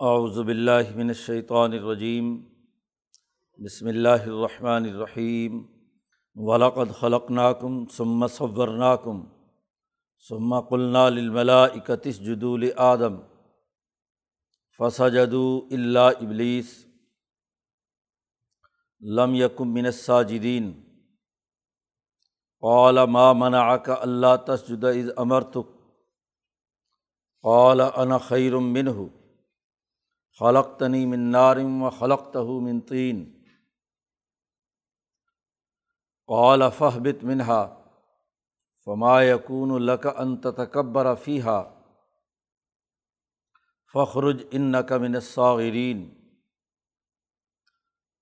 اعوذ باللہ من الشیطان الرجیم، بسم اللہ الرحمن الرحیم ولاقد خلقناکم ثم صورناکم، ثم قلنا للملائکۃ اسجدوا لآدم، فسجدوا الا ابلیس، لم یکم من الساجدین۔ قال ما منعك اللہ تسجد اذ امرتک، قال انا خیر منہ۔ خلقتنی من نارم و خلقتہ من طین۔ قال فہبت منہا فما یکون لک ان تتکبر فیہا فخرج انک من الصاغرین۔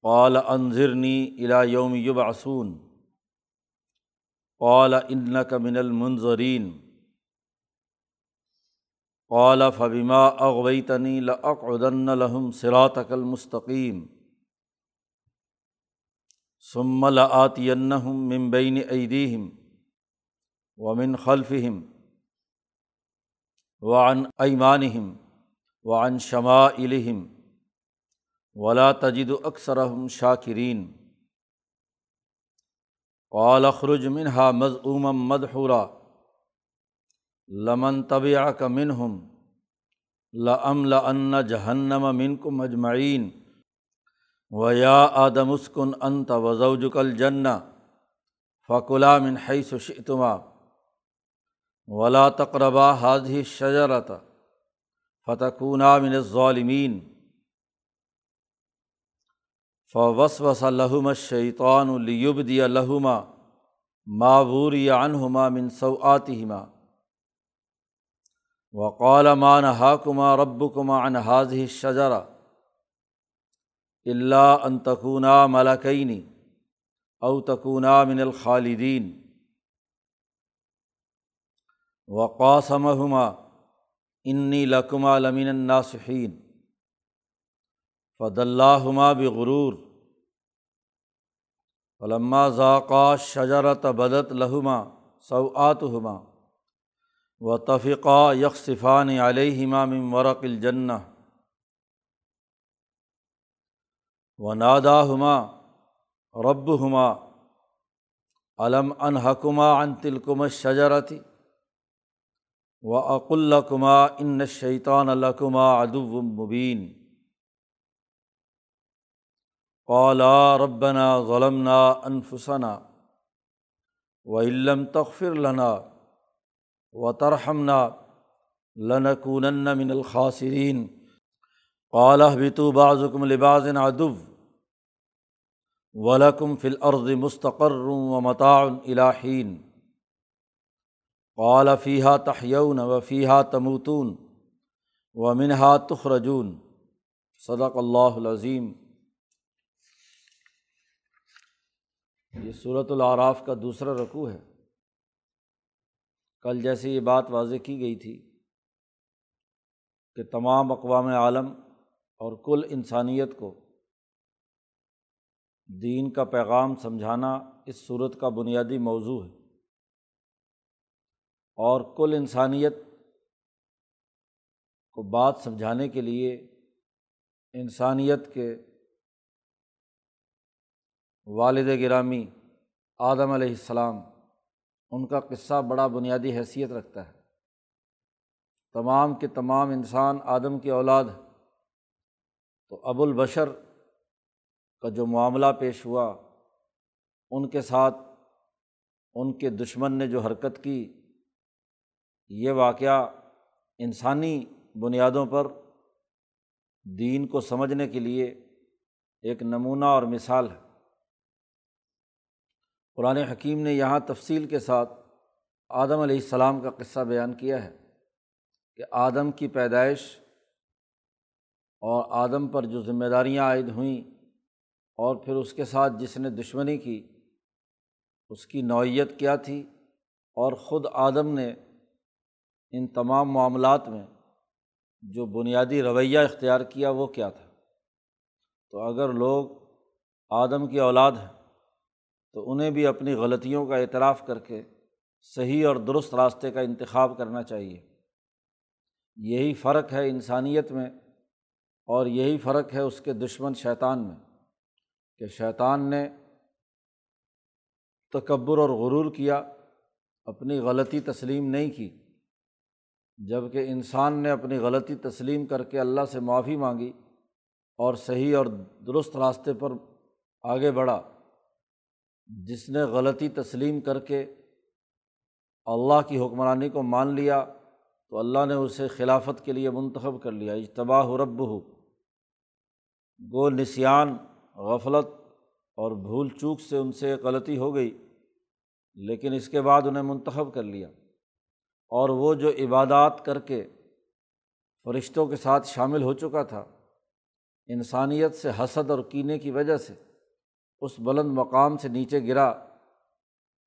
قال انظرنی الی یوم یبعثون۔ قال انک من المنظرین قال، فبما اغویتنی لاقعدن لهم صراطک المستقیم ثم لآتینہم من بین ایدیہم ومن خلفہم وعن ایمانہم وعن شمائلہم ولا تجد اکثرہم شاکرین قال، اخرج منہا مضعوما مدحورا. لمن طبع کا منہم لم لن جہنم من کو مجمعین و وقال مان حاکمہ رب کما ان حاضی شجرا اللہ انتقنا ملکینی اوتکونا من الخالدین وقاسمہما انی لکما لمن الناصحین فد اللہما بغرور. علما ذاقا شجرت بدت لہما سوآتہما و تفقہ یکصفان علیہ من ورق الجن و نادا ہما رب ہما علم ان حکمہ ان تلکم شجرتی و عق الکما ان شیطان الکما ادب مبین قالا ربنا غلمنا انفسنا و علم تغفر لنا و ترحمنا لنکون من الخاصرین قالہ بتو بعضکم لباظ ادو ولکم فل عرض مستقر و متاع الہین قال فیحہ تحیون و فیحہ تموتون و منہا تخرجون۔ صدق اللہ العظیم یہ صورت العراف کا دوسرا رقوع ہے۔ کل جیسے یہ بات واضح کی گئی تھی کہ تمام اقوام عالم اور کل انسانیت کو دین کا پیغام سمجھانا اس صورت کا بنیادی موضوع ہے اور کل انسانیت کو بات سمجھانے کے لیے انسانیت کے والد گرامی آدم علیہ السلام ان کا قصہ بڑا بنیادی حیثیت رکھتا ہے۔ تمام کے تمام انسان آدم کی اولاد، تو ابو البشر کا جو معاملہ پیش ہوا، ان کے ساتھ ان کے دشمن نے جو حرکت کی، یہ واقعہ انسانی بنیادوں پر دین کو سمجھنے کے لیے ایک نمونہ اور مثال ہے۔ قرآن حکیم نے یہاں تفصیل کے ساتھ آدم علیہ السلام کا قصہ بیان کیا ہے کہ آدم کی پیدائش اور آدم پر جو ذمہ داریاں عائد ہوئیں اور پھر اس کے ساتھ جس نے دشمنی کی، اس کی نوعیت کیا تھی اور خود آدم نے ان تمام معاملات میں جو بنیادی رویہ اختیار کیا وہ کیا تھا۔ تو اگر لوگ آدم کی اولاد ہیں تو انہیں بھی اپنی غلطیوں کا اعتراف کر کے صحیح اور درست راستے کا انتخاب کرنا چاہیے۔ یہی فرق ہے انسانیت میں اور یہی فرق ہے اس کے دشمن شیطان میں کہ شیطان نے تکبر اور غرور کیا، اپنی غلطی تسلیم نہیں کی جبکہ انسان نے اپنی غلطی تسلیم کر کے اللہ سے معافی مانگی اور صحیح اور درست راستے پر آگے بڑھا۔ جس نے غلطی تسلیم کر کے اللہ کی حکمرانی کو مان لیا، تو اللہ نے اسے خلافت کے لیے منتخب کر لیا۔ اجتباہ رب ہو گو نسیان، غفلت اور بھول چوک سے ان سے غلطی ہو گئی، لیکن اس کے بعد انہیں منتخب کر لیا۔ اور وہ جو عبادات کر کے فرشتوں کے ساتھ شامل ہو چکا تھا، انسانیت سے حسد اور کینے کی وجہ سے اس بلند مقام سے نیچے گرا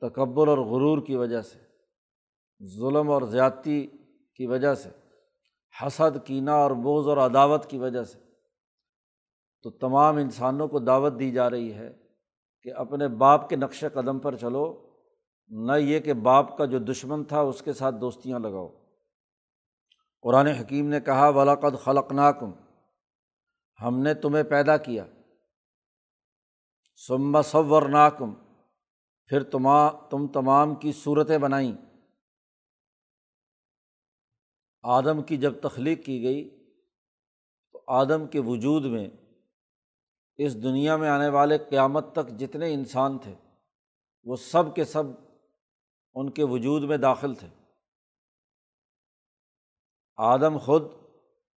تکبر اور غرور کی وجہ سے، ظلم اور زیادتی کی وجہ سے، حسد، کینہ اور بوز اور عداوت کی وجہ سے۔ تو تمام انسانوں کو دعوت دی جا رہی ہے کہ اپنے باپ کے نقش قدم پر چلو، نہ یہ کہ باپ کا جو دشمن تھا اس کے ساتھ دوستیاں لگاؤ۔ قرآن حکیم نے کہا ولاقد خلق ناکم ہم نے تمہیں پیدا کیا۔ سمبا صور ناکم پھر تما، تم تمام کی صورتیں بنائیں۔ آدم کی جب تخلیق کی گئی، تو آدم کے وجود میں اس دنیا میں آنے والے قیامت تک جتنے انسان تھے، وہ سب کے سب ان کے وجود میں داخل تھے۔ آدم خود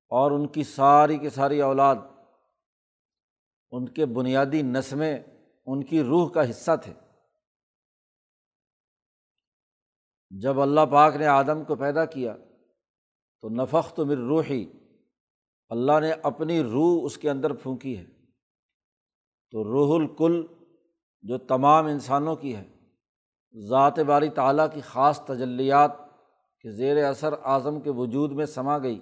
اور ان کی ساری کی ساری اولاد، ان کے بنیادی نسمیں ان کی روح کا حصہ تھے۔ جب اللہ پاک نے آدم کو پیدا کیا، تو نفق تو مر روحی، اللہ نے اپنی روح اس کے اندر پھونکی ہے۔ تو روح الکل جو تمام انسانوں کی ہے، ذات باری تعلیٰ کی خاص تجلیات کے زیر اثر اعظم کے وجود میں سما گئی،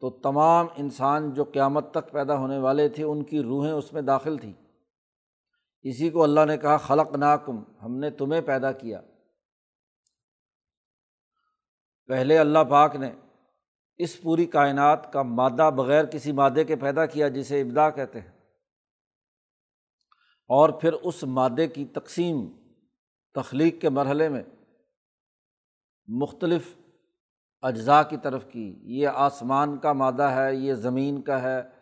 تو تمام انسان جو قیامت تک پیدا ہونے والے تھے، ان کی روحیں اس میں داخل تھیں۔ اسی کو اللہ نے کہا خلق ناکم ہم نے تمہیں پیدا کیا۔ پہلے اللہ پاک نے اس پوری کائنات کا مادہ بغیر کسی مادے کے پیدا کیا جسے ابدا کہتے ہیں۔ اور پھر اس مادے کی تقسیم تخلیق کے مرحلے میں مختلف اجزاء کی طرف کی۔ یہ آسمان کا مادہ ہے، یہ زمین کا ہے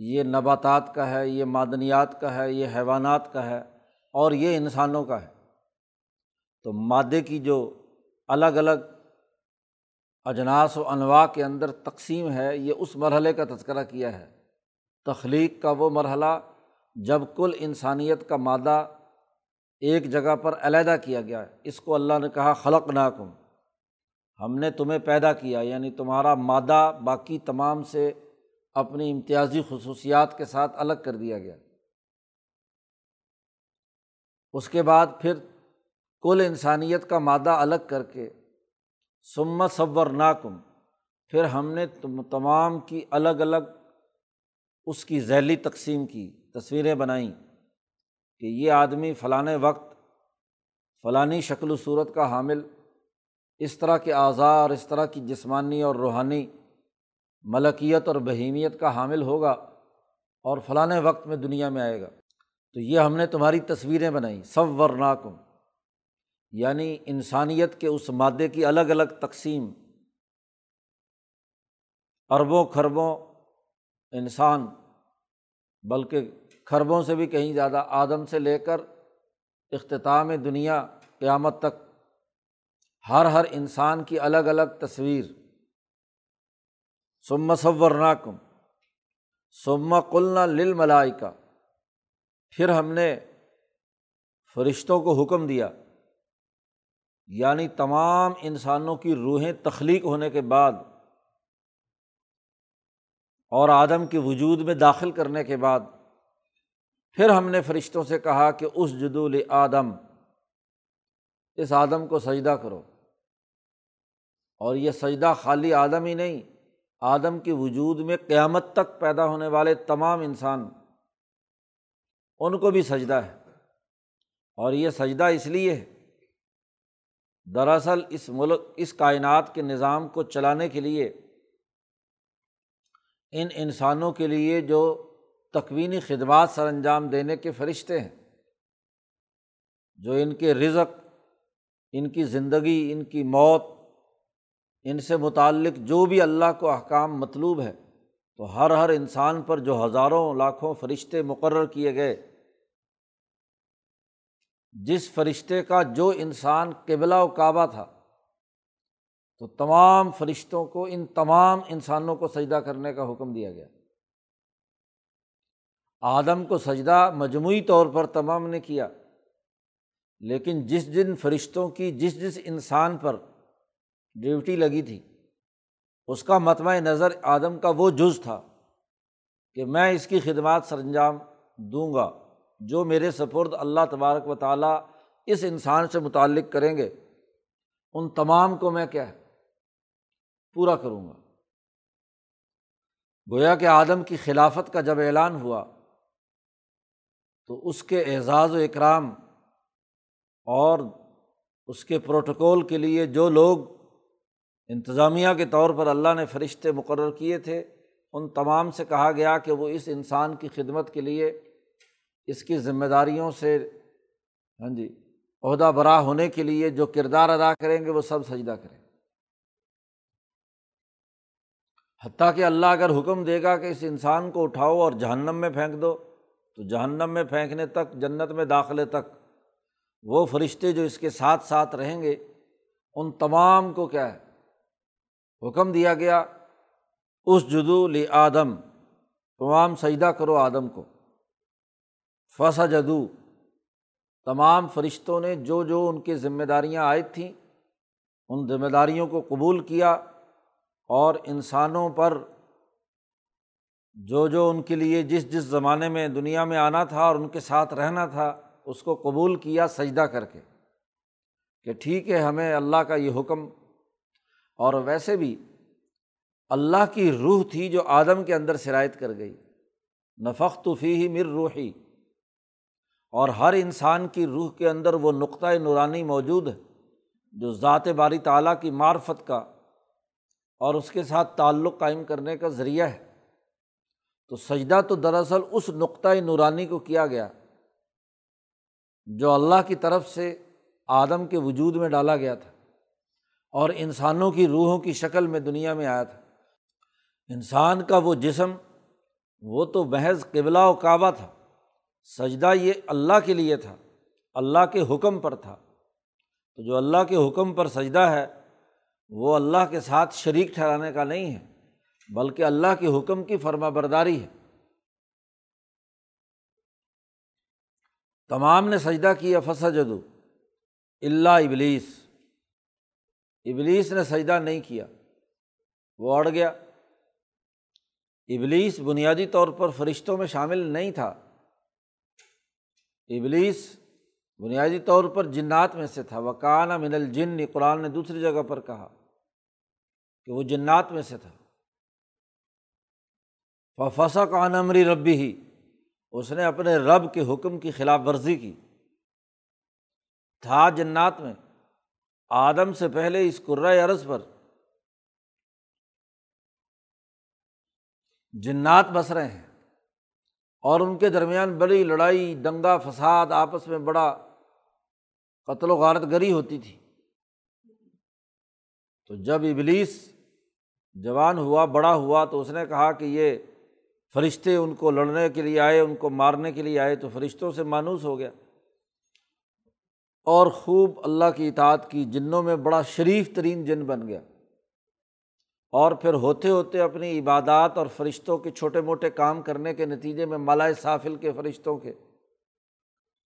یہ نباتات کا ہے، یہ معدنیات کا ہے، یہ حیوانات کا ہے اور یہ انسانوں کا ہے۔ تو مادے کی جو الگ الگ اجناس و انواع کے اندر تقسیم ہے، یہ اس مرحلے کا تذکرہ کیا ہے۔ تخلیق کا وہ مرحلہ جب کل انسانیت کا مادہ ایک جگہ پر علیحدہ کیا گیا ہے اس کو اللہ نے کہا خلق ناکم ہم نے تمہیں پیدا کیا یعنی تمہارا مادہ باقی تمام سے اپنی امتیازی خصوصیات کے ساتھ الگ کر دیا گیا۔ اس کے بعد پھر کل انسانیت کا مادہ الگ کر کے سمت صور ناکم پھر ہم نے تمام کی الگ الگ اس کی ذیلی تقسیم کی، تصویریں بنائیں کہ یہ آدمی فلاں وقت فلانی شکل و صورت کا حامل، اس طرح کے اعضاء اور اس طرح کی جسمانی اور روحانی ملکیت اور بہیمیت کا حامل ہوگا اور فلاں وقت میں دنیا میں آئے گا۔ تو یہ ہم نے تمہاری تصویریں بنائیں۔ سب ورناکم یعنی انسانیت کے اس مادے کی الگ الگ تقسیم۔ اربوں کھربوں انسان، بلکہ کھربوں سے بھی کہیں زیادہ، آدم سے لے کر اختتام دنیا، قیامت تک ہر ہر انسان کی الگ الگ تصویر۔ سم صور ناکم سما قلنا لل ملائکا پھر ہم نے فرشتوں کو حکم دیا یعنی تمام انسانوں کی روحیں تخلیق ہونے کے بعد اور آدم کے وجود میں داخل کرنے کے بعد، پھر ہم نے فرشتوں سے کہا کہ اس جدول آدم اس آدم کو سجدہ کرو۔ اور یہ سجدہ خالی آدم ہی نہیں آدم کے وجود میں قیامت تک پیدا ہونے والے تمام انسان، ان کو بھی سجدہ ہے۔ اور یہ سجدہ اس لیے ہے، دراصل اس ملک، اس کائنات کے نظام کو چلانے کے لیے، ان انسانوں کے لیے جو تکوینی خدمات سر انجام دینے کے فرشتے ہیں، جو ان کے رزق، ان کی زندگی، ان کی موت ان سے متعلق جو بھی اللہ کو احکام مطلوب ہے تو ہر ہر انسان پر جو ہزاروں لاکھوں فرشتے مقرر کیے گئے، جس فرشتے کا جو انسان قبلہ و کعبہ تھا، تو تمام فرشتوں کو، ان تمام انسانوں کو سجدہ کرنے کا حکم دیا گیا۔ آدم کو سجدہ مجموعی طور پر تمام نے کیا، لیکن جس جن فرشتوں کی، جس جس انسان پر ڈیوٹی لگی تھی۔ اس کا متمع نظر آدم کا وہ جز تھا کہ میں اس کی خدمات سر انجام دوں گا جو میرے سپرد اللہ تبارک و تعالیٰ اس انسان سے متعلق کریں گے۔ ان تمام کو میں کیا پورا کروں گا۔ گویا کہ آدم کی خلافت کا جب اعلان ہوا تو اس کے اعزاز و اکرام اور اس کے پروٹوکول کے لیے جو لوگ انتظامیہ کے طور پر اللہ نے فرشتے مقرر کیے تھے۔ ان تمام سے کہا گیا کہ وہ اس انسان کی خدمت کے لیے اس کی ذمہ داریوں سے ہاں جی عہدہ برا ہونے کے لیے جو کردار ادا کریں گے وہ سب سجدہ کریں۔ حتیٰ کہ اللہ اگر حکم دے گا کہ اس انسان کو اٹھاؤ اور جہنم میں پھینک دو، تو جہنم میں پھینکنے تک، جنت میں داخلے تک وہ فرشتے جو اس کے ساتھ ساتھ رہیں گے، ان تمام کو کیا ہے؟ حکم دیا گیا، اس جدو لی آدم، تمام سجدہ کرو آدم کو۔ فسا جدو تمام فرشتوں نے جو جو ان کی ذمہ داریاں عائد تھیں، ان ذمہ داریوں کو قبول کیا اور انسانوں پر جو جو ان کے لیے جس جس زمانے میں دنیا میں آنا تھا اور ان کے ساتھ رہنا تھا، اس کو قبول کیا سجدہ کر کے۔ کہ ٹھیک ہے، ہمیں اللہ کا یہ حکم اور ویسے بھی اللہ کی روح تھی جو آدم کے اندر شرائط کر گئی۔ نفق فی ہی مر روحی۔ اور ہر انسان کی روح کے اندر وہ نقطۂ نورانی موجود ہے جو ذات باری تعلیٰ کی معرفت کا اور اس کے ساتھ تعلق قائم کرنے کا ذریعہ ہے۔ تو سجدہ تو دراصل اس نقطۂ نورانی کو کیا گیا جو اللہ کی طرف سے آدم کے وجود میں ڈالا گیا تھا۔ اور انسانوں کی روحوں کی شکل میں دنیا میں آیا تھا۔ انسان کا وہ جسم، وہ تو محض قبلہ و کعبہ تھا۔ سجدہ یہ اللہ کے لیے تھا، اللہ کے حکم پر تھا۔ تو جو اللہ کے حکم پر سجدہ ہے، وہ اللہ کے ساتھ شریک ٹھہرانے کا نہیں ہے، بلکہ اللہ کے حکم کی فرما برداری ہے۔ تمام نے سجدہ کیا فسا جدو اللہ ابلیس۔ ابلیس نے سجدہ نہیں کیا۔ وہ اڑ گیا۔ ابلیس بنیادی طور پر فرشتوں میں شامل نہیں تھا۔ ابلیس بنیادی طور پر جنات میں سے تھا۔ وکانہ من الجن، قرآن نے دوسری جگہ پر کہا کہ وہ جنات میں سے تھا۔ فسا کا عمری ربی ہی اس نے اپنے رب کے حکم کی خلاف ورزی کی۔ تھا جنات میں۔ آدم سے پہلے اس عرض پر جنات بس رہے ہیں اور ان کے درمیان بڑی لڑائی، دنگا فساد آپس میں بڑا قتل و غارت گری ہوتی تھی۔ تو جب ابلیس جوان ہوا، بڑا ہوا، تو اس نے کہا کہ یہ فرشتے ان کو لڑنے کے لیے آئے، ان کو مارنے کے لیے آئے، تو فرشتوں سے مانوس ہو گیا۔ اور خوب اللہ کی اطاعت کی، جنوں میں بڑا شریف ترین جن بن گیا۔ اور پھر ہوتے ہوتے اپنی عبادات اور فرشتوں کے چھوٹے موٹے کام کرنے کے نتیجے میں ملائے سافل کے فرشتوں کے۔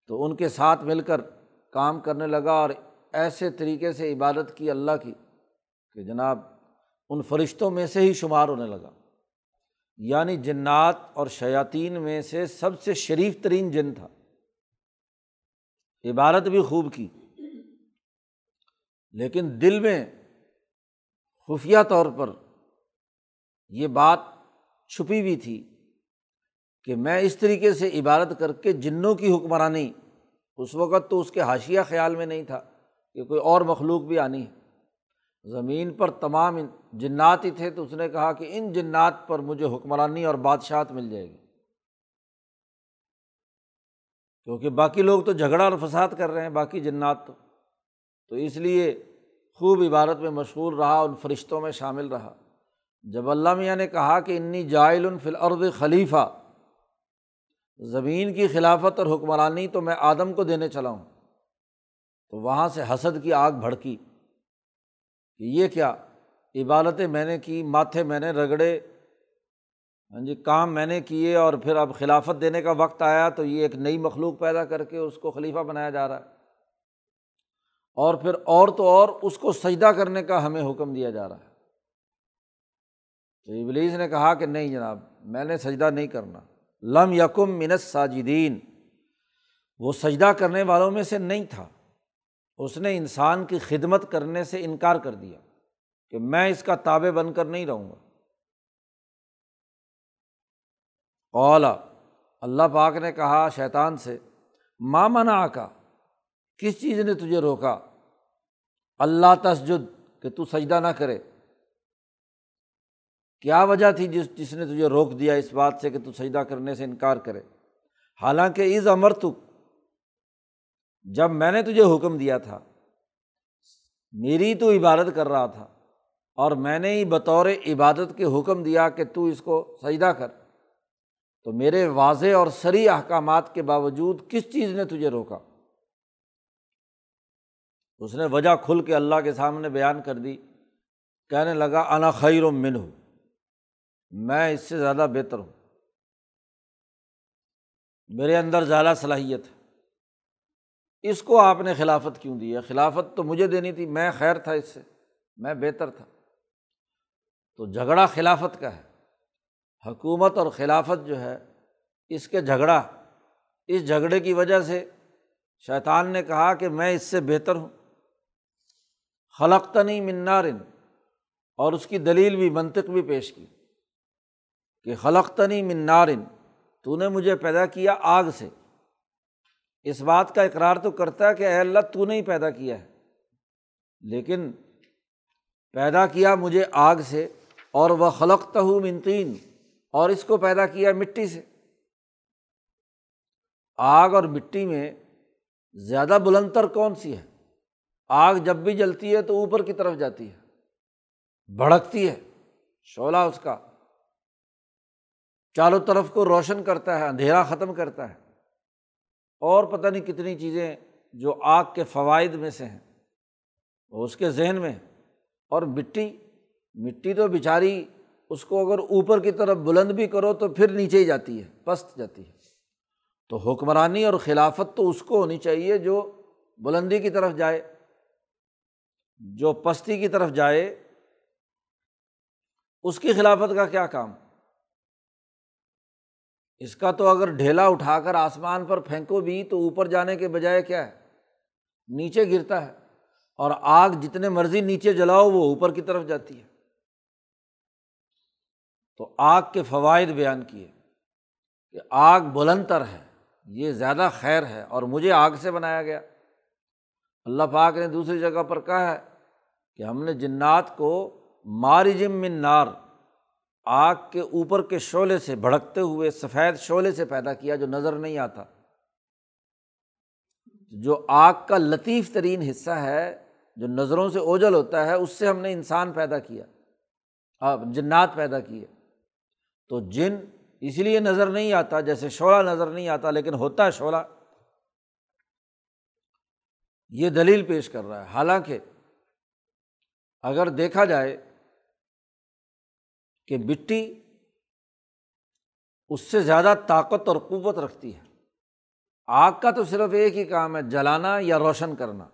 تو ان کے ساتھ مل کر کام کرنے لگا اور ایسے طریقے سے عبادت کی اللہ کی کہ جناب ان فرشتوں میں سے ہی شمار ہونے لگا۔ یعنی جنات اور شیاطین میں سے سب سے شریف ترین جن تھا۔ عبادت بھی خوب کی۔ لیکن دل میں خفیہ طور پر یہ بات چھپی ہوئی تھی کہ میں اس طریقے سے عبادت کر کے جنوں کی حکمرانی، اس وقت تو اس کے حاشیہ خیال میں نہیں تھا کہ کوئی اور مخلوق بھی آنی ہے۔ زمین پر تمام جنات ہی تھے تو اس نے کہا کہ ان جنات پر مجھے حکمرانی اور بادشاہت مل جائے گی۔ کیونکہ باقی لوگ تو جھگڑا اور فساد کر رہے ہیں، باقی جنات تو۔ تو اس لیے خوب عبارت میں مشغول رہا ان فرشتوں میں شامل رہا۔ جب اللہ میاں نے کہا کہ انی جائل فی الارض خلیفہ، زمین کی خلافت اور حکمرانی تو میں آدم کو دینے چلا ہوں۔ تو وہاں سے حسد کی آگ بھڑکی۔ کہ یہ کیا؟ عبادتیں میں نے کی، ماتھے میں نے رگڑے ہاں جی کام میں نے کیے اور پھر اب خلافت دینے کا وقت آیا تو یہ ایک نئی مخلوق پیدا کر کے اس کو خلیفہ بنایا جا رہا ہے۔ اور پھر اور تو اور اس کو سجدہ کرنے کا ہمیں حکم دیا جا رہا ہے۔ تو ابلیس نے کہا کہ نہیں جناب، میں نے سجدہ نہیں کرنا۔ لم یکم منت ساجدین وہ سجدہ کرنے والوں میں سے نہیں تھا۔ اس نے انسان کی خدمت کرنے سے انکار کر دیا کہ میں اس کا تابے بن کر نہیں رہوں گا۔ اولا اللہ پاک نے کہا شیطان سے ماں منا کا کس چیز نے تجھے روکا؟ اللہ تسجد کہ تو سجدہ نہ کرے۔ کیا وجہ تھی جس جس نے تجھے روک دیا اس بات سے کہ تو سجدہ کرنے سے انکار کرے؟ حالانکہ از امر تو جب میں نے تجھے حکم دیا تھا، میری تو عبادت کر رہا تھا اور میں نے ہی بطور عبادت کے حکم دیا کہ تو اس کو سجدہ کر۔ تو میرے واضح اور سری احکامات کے باوجود کس چیز نے تجھے روکا؟ اس نے وجہ کھل کے اللہ کے سامنے بیان کر دی۔ کہنے لگا، انا خیر و من ہوں میں اس سے زیادہ بہتر ہوں۔ میرے اندر زیادہ صلاحیت ہے۔ اس کو آپ نے خلافت کیوں دی؟ ہے خلافت تو مجھے دینی تھی، میں خیر تھا اس سے، میں بہتر تھا۔ تو جھگڑا خلافت کا ہے۔ حکومت اور خلافت جو ہے، اس کے جھگڑا، اس جھگڑے کی وجہ سے شیطان نے کہا کہ میں اس سے بہتر ہوں۔ خلقتنی منارن اور اس کی دلیل بھی، منطق بھی پیش کی کہ خلقتنی منارن تو نے مجھے پیدا کیا آگ سے۔ اس بات کا اقرار تو کرتا ہے کہ اے اللہ، تو نے ہی پیدا کیا ہے۔ لیکن پیدا کیا مجھے آگ سے، اور وہ خلقت ہوں منتین اور اس کو پیدا کیا مٹی سے۔ آگ اور مٹی میں زیادہ بلند تر کون سی ہے؟ آگ جب بھی جلتی ہے تو اوپر کی طرف جاتی ہے، بھڑکتی ہے، شعلہ اس کا۔ چاروں طرف کو روشن کرتا ہے، اندھیرا ختم کرتا ہے۔ اور پتہ نہیں کتنی چیزیں جو آگ کے فوائد میں سے ہیں۔ وہ اس کے ذہن میں اور مٹی مٹی تو بیچاری اس کو اگر اوپر کی طرف بلند بھی کرو تو پھر نیچے ہی جاتی ہے، پست جاتی ہے۔ تو حکمرانی اور خلافت تو اس کو ہونی چاہیے جو بلندی کی طرف جائے۔ جو پستی کی طرف جائے، اس کی خلافت کا کیا کام؟ اس کا تو اگر ڈھیلا اٹھا کر آسمان پر پھینکو بھی تو اوپر جانے کے بجائے کیا ہے؟ نیچے گرتا ہے۔ اور آگ جتنے مرضی نیچے جلاؤ، وہ اوپر کی طرف جاتی ہے۔ تو آگ کے فوائد بیان کیے کہ آگ بلند تر ہے، یہ زیادہ خیر ہے اور مجھے آگ سے بنایا گیا۔ اللہ پاک نے دوسری جگہ پر کہا ہے کہ ہم نے جنات کو مارجم من نار، آگ کے اوپر کے شعلے سے بھڑکتے ہوئے، سفید شعلے سے پیدا کیا جو نظر نہیں آتا۔ جو آگ کا لطیف ترین حصہ ہے، جو نظروں سے اوجل ہوتا ہے، اس سے ہم نے انسان پیدا کیا جنات پیدا کیے۔ تو جن اس لیے نظر نہیں آتا، جیسے شعلہ نظر نہیں آتا، لیکن ہوتا ہے شعلہ، یہ دلیل پیش کر رہا ہے۔ حالانکہ اگر دیکھا جائے کہ مٹی اس سے زیادہ طاقت اور قوت رکھتی ہے۔ آگ کا تو صرف ایک ہی کام ہے، جلانا یا روشن کرنا،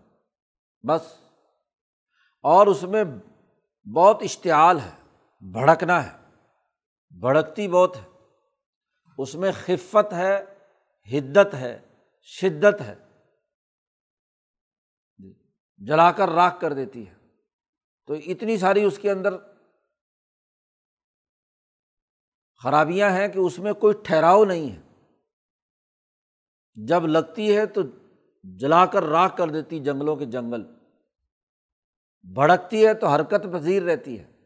بس۔ اور اس میں بہت اشتعال ہے، بھڑکنا ہے۔ بھڑکتی بہت ہے۔ اس میں خفت ہے، حدت ہے، شدت ہے۔ جی، جلا کر راکھ کر دیتی ہے۔ تو اتنی ساری اس کے اندر خرابیاں ہیں کہ اس میں کوئی ٹھہراؤ نہیں ہے۔ جب لگتی ہے تو جلا کر راکھ کر دیتی جنگلوں کے جنگل۔ بھڑکتی ہے تو حرکت پذیر رہتی ہے۔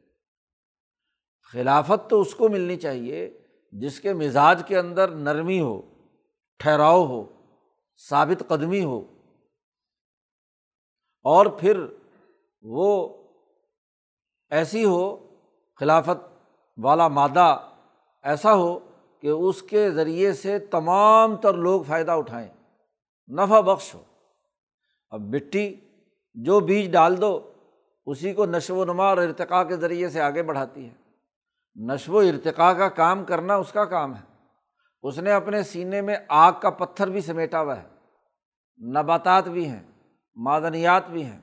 خلافت تو اس کو ملنی چاہیے جس کے مزاج کے اندر نرمی ہو، ٹھہراؤ ہو، ثابت قدمی ہو۔ اور پھر وہ ایسی ہو، خلافت والا مادہ ایسا ہو کہ اس کے ذریعے سے تمام تر لوگ فائدہ اٹھائیں، نفع بخش ہو۔ اب مٹی جو بیج ڈال دو، اسی کو نشو و نما اور ارتقاء کے ذریعے سے آگے بڑھاتی ہے۔ نشو و ارتقاء کا کام کرنا اس کا کام ہے۔ اس نے اپنے سینے میں آگ کا پتھر بھی سمیٹا ہوا ہے۔ نباتات بھی ہیں، معدنیات بھی ہیں۔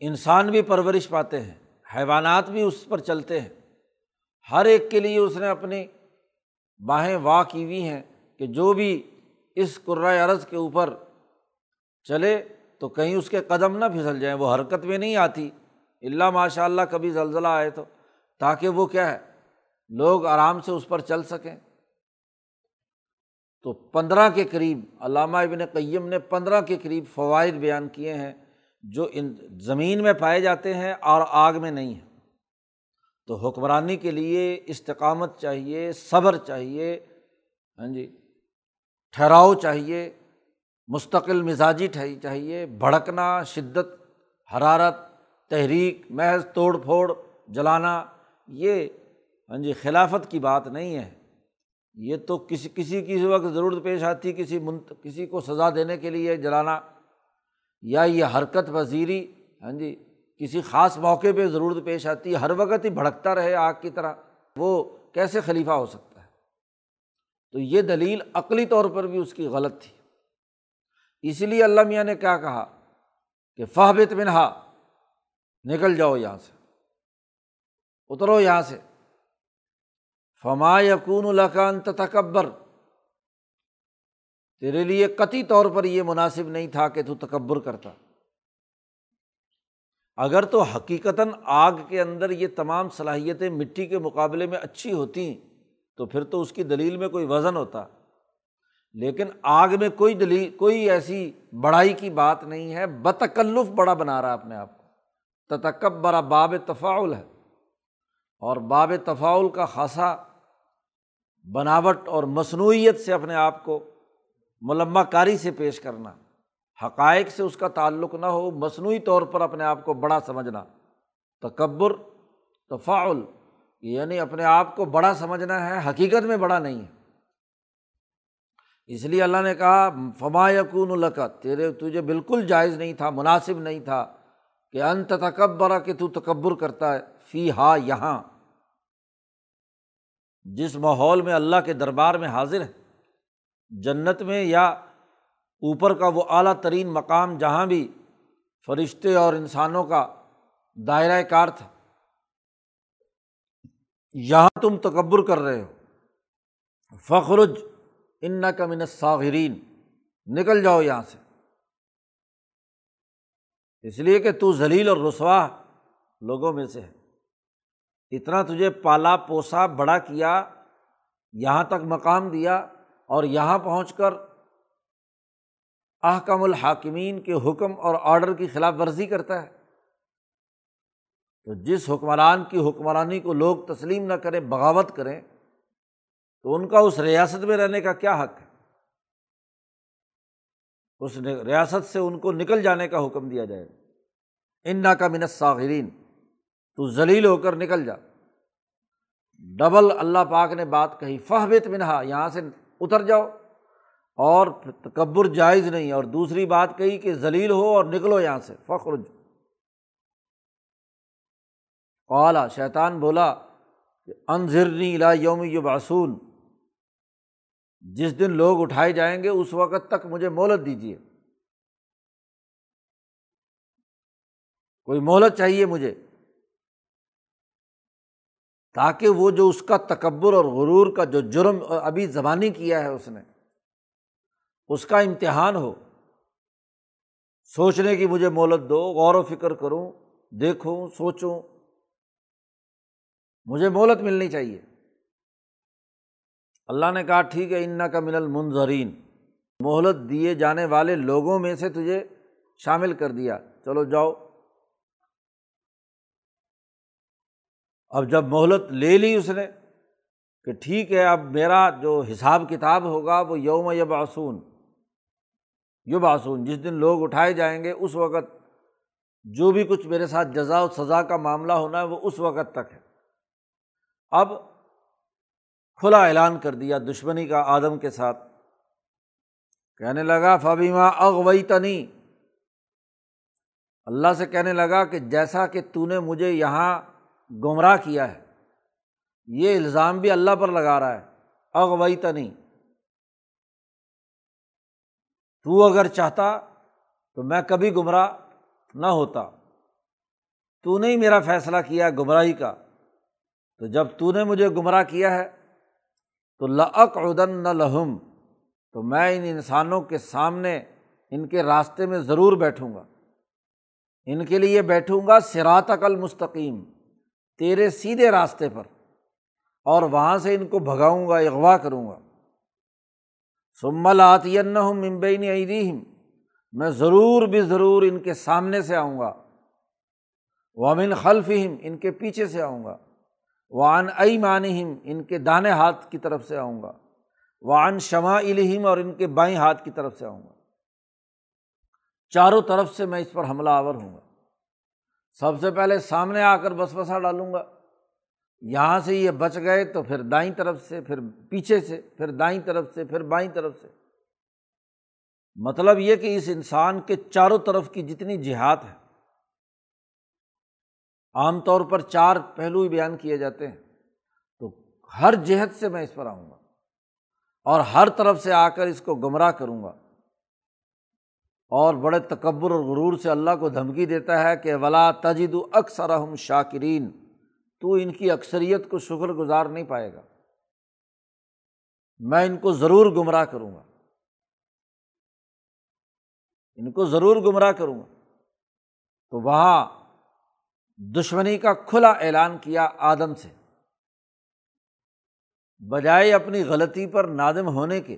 انسان بھی پرورش پاتے ہیں، حیوانات بھی اس پر چلتے ہیں۔ ہر ایک کے لیے اس نے اپنی باہیں واہ کی ہوئی ہیں کہ جو بھی اس قرۂۂ عرض کے اوپر چلے تو کہیں اس کے قدم نہ پھسل جائیں، وہ حرکت میں نہیں آتی۔ اللہ ماشاء اللہ کبھی زلزلہ آئے تو، تاکہ وہ کیا ہے، لوگ آرام سے اس پر چل سکیں۔ تو پندرہ کے قریب علامہ ابن قیم نے پندرہ کے قریب فوائد بیان کیے ہیں جو ان زمین میں پائے جاتے ہیں اور آگ میں نہیں ہیں۔ تو حکمرانی کے لیے استقامت چاہیے، صبر چاہیے ہاں جی ٹھہراؤ چاہیے، مستقل مزاجی چاہیے، بھڑکنا، شدت، حرارت تحریک، محض توڑ پھوڑ، جلانا، یہ ہاں جی خلافت کی بات نہیں ہے۔ یہ تو کسی کسی کسی وقت ضرورت پیش آتی، کسی منت، کسی کو سزا دینے کے لیے جلانا، یا یہ حرکت پذیری ہاں جی کسی خاص موقع پہ ضرورت پیش آتی ہے ہر وقت ہی بھڑکتا رہے آگ کی طرح، وہ کیسے خلیفہ ہو سکتا ہے؟ تو یہ دلیل عقلی طور پر بھی اس کی غلط تھی۔ اسی لیے اللہ میاں نے کیا کہا کہ فہبت منہا نکل جاؤ یہاں سے۔ اترو یہاں سے۔ فما یقون القان تکبر تیرے لیے قطعی طور پر یہ مناسب نہیں تھا کہ تو تکبر کرتا۔ اگر تو حقیقتاً آگ کے اندر یہ تمام صلاحیتیں مٹی کے مقابلے میں اچھی ہوتیں، تو پھر تو اس کی دلیل میں کوئی وزن ہوتا۔ لیکن آگ میں کوئی دلیل، کوئی ایسی بڑائی کی بات نہیں ہے، بتکلف بڑا بنا رہا اپنے آپ کو۔ تتکب برا باب تفاعل ہے۔ اور باب تفاعل کا خاصا بناوٹ اور مصنوعیت سے اپنے آپ کو ملمہ کاری سے پیش کرنا، حقائق سے اس کا تعلق نہ ہو، مصنوعی طور پر اپنے آپ کو بڑا سمجھنا۔ تکبر، تفاعل یعنی اپنے آپ کو بڑا سمجھنا ہے، حقیقت میں بڑا نہیں ہے۔ اس لیے اللہ نے کہا، فما یقون القت تیرے، تجھے بالکل جائز نہیں تھا، مناسب نہیں تھا۔ کہ انت تکبرا کہ تو تکبر کرتا ہے، فی ہا یہاں۔ جس ماحول میں اللہ کے دربار میں حاضر ہے، جنت میں یا اوپر کا وہ اعلیٰ ترین مقام جہاں بھی فرشتے اور انسانوں کا دائرۂ کار تھا، یہاں تم تکبر کر رہے ہو۔ فخرج ان کا من صاغرین نکل جاؤ یہاں سے۔ اس لیے کہ تو ذلیل اور رسوا لوگوں میں سے ہے۔ اتنا تجھے پالا پوسا بڑا کیا، یہاں تک مقام دیا اور یہاں پہنچ کر احکم الحاکمین کے حکم اور آڈر کی خلاف ورزی کرتا ہے۔ تو جس حکمران کی حکمرانی کو لوگ تسلیم نہ کریں، بغاوت کریں، تو ان کا اس ریاست میں رہنے کا کیا حق ہے؟ اس ریاست سے ان کو نکل جانے کا حکم دیا جائے انا کا منت ساغرین تو ذلیل ہو کر نکل جا۔ ڈبل اللہ پاک نے بات کہی فہبت منہا یہاں سے اتر جاؤ۔ اور تکبر جائز نہیں، اور دوسری بات کہی کہ ذلیل ہو اور نکلو یہاں سے فخر اعلیٰ شیطان بولا کہ انضرنی لا یوم باسون جس دن لوگ اٹھائے جائیں گے، اس وقت تک مجھے مہلت دیجیے کوئی مہلت چاہیے مجھے؟ تاکہ وہ جو اس کا تکبر اور غرور کا جو جرم ابھی زبانی کیا ہے اس نے، اس کا امتحان ہو۔ سوچنے کی مجھے مہلت دو، غور و فکر کروں، دیکھوں، سوچوں۔ مجھے مہلت ملنی چاہیے۔ اللہ نے کہا، ٹھیک ہے ان کا من المنظرین مہلت دیے جانے والے لوگوں میں سے تجھے شامل کر دیا۔ چلو جاؤ۔ اب جب مہلت لے لی اس نے کہ ٹھیک ہے، اب میرا جو حساب کتاب ہوگا وہ یوم یب آسون جس دن لوگ اٹھائے جائیں گے، اس وقت جو بھی کچھ میرے ساتھ جزا و سزا کا معاملہ ہونا ہے، وہ اس وقت تک ہے۔ اب کھلا اعلان کر دیا دشمنی کا آدم کے ساتھ۔ کہنے لگا فبیما اغوئی تنی اللہ سے کہنے لگا کہ جیسا کہ تو نے مجھے یہاں گمراہ کیا ہے، یہ الزام بھی اللہ پر لگا رہا ہے۔ اغوئی تنی تو اگر چاہتا تو میں کبھی گمراہ نہ ہوتا۔ تو نے ہی میرا فیصلہ کیا گمراہی کا۔ تو جب تو نے مجھے گمراہ کیا ہے تو لعق ادن نہ لہم تو میں ان انسانوں کے سامنے ان کے راستے میں ضرور بیٹھوں گا۔ ان کے لیے بیٹھوں گا سرات عقل مستقیم، تیرے سیدھے راستے پر، اور وہاں سے ان کو بھگاؤں گا، اغوا کروں گا۔ سمل آتی ہوں ممبئی عیدیم میں ضرور بھی ضرور ان کے سامنے سے آؤں گا۔ وامن خلفہم ان کے پیچھے سے آؤں گا۔ وان ائی مانہم ان کے دانے ہاتھ کی طرف سے آؤں گا۔ وان شمع الہم اور ان کے بائیں ہاتھ کی طرف سے آؤں گا۔ چاروں طرف سے میں اس پر حملہ آور ہوں گا۔ سب سے پہلے سامنے آ کر بس بسا ڈالوں گا۔ یہاں سے یہ بچ گئے تو پھر دائیں طرف سے، پھر پیچھے سے، پھر دائیں طرف سے، پھر بائیں طرف سے۔ مطلب یہ کہ اس انسان کے چاروں طرف کی جتنی جہاد ہے عام طور پر چار پہلو ہی بیان کیے جاتے ہیں۔ تو ہر جہد سے میں اس پر آؤں گا اور ہر طرف سے آ کر اس کو گمراہ کروں گا۔ اور بڑے تکبر اور غرور سے اللہ کو دھمکی دیتا ہے کہ ولا تجد اکثر ہم شاکرین تو ان کی اکثریت کو شکر گزار نہیں پائے گا۔ میں ان کو ضرور گمراہ کروں گا۔ ان کو ضرور گمراہ کروں گا۔ تو وہاں دشمنی کا کھلا اعلان کیا آدم سے۔ بجائے اپنی غلطی پر نادم ہونے کے،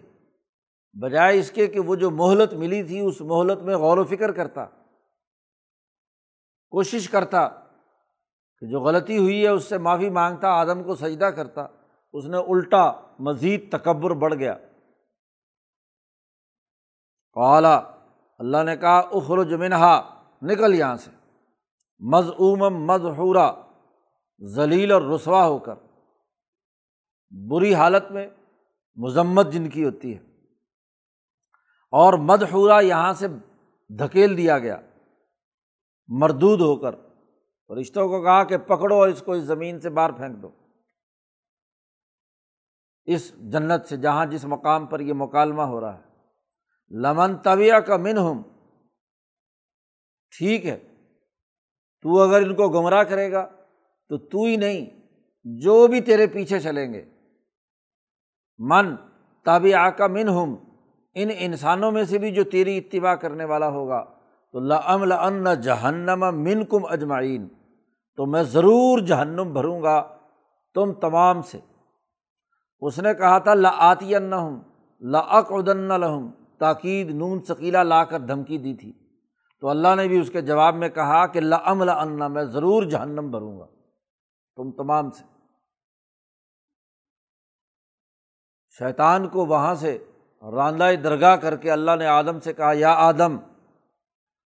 بجائے اس کے کہ وہ جو مہلت ملی تھی، اس مہلت میں غور و فکر کرتا، کوشش کرتا کہ جو غلطی ہوئی ہے، اس سے معافی مانگتا، آدم کو سجدہ کرتا، اس نے الٹا مزید تکبر بڑھ گیا۔ اعلیٰ اللہ نے کہا، اخرج منہا، نکل یہاں سے۔ مضعوم مضحورہ ذلیل اور رسوا ہو کر۔ بری حالت میں مذمت جن کی ہوتی ہے۔ اور مدحورہ یہاں سے دھکیل دیا گیا۔ مردود ہو کر۔ رشتوں کو کہا کہ پکڑو اور اس کو اس زمین سے باہر پھینک دو۔ اس جنت سے جہاں جس مقام پر یہ مکالمہ ہو رہا ہے۔ لمن طویہ کا من ہوں ٹھیک ہے۔ تو اگر ان کو گمراہ کرے گا، تو تو ہی نہیں، جو بھی تیرے پیچھے چلیں گے۔ من تابع کا من ہم ان انسانوں میں سے بھی جو تیری اتباع کرنے والا ہوگا۔ تو لم لن جہنم من کم اجمعین، تو میں ضرور جہنم بھروں گا تم تمام سے۔ اس نے کہا تھا لاتی ہوں لاق ادن لہم، تاکید نون ثقیلا لا کر دھمکی دی تھی۔ تو اللہ نے بھی اس کے جواب میں کہا کہ لمل اللہ میں ضرور جہنم بھروں گا، تم تمام سے۔ شیطان کو وہاں سے راندہ درگاہ کر کے اللہ نے آدم سے کہا، یا آدم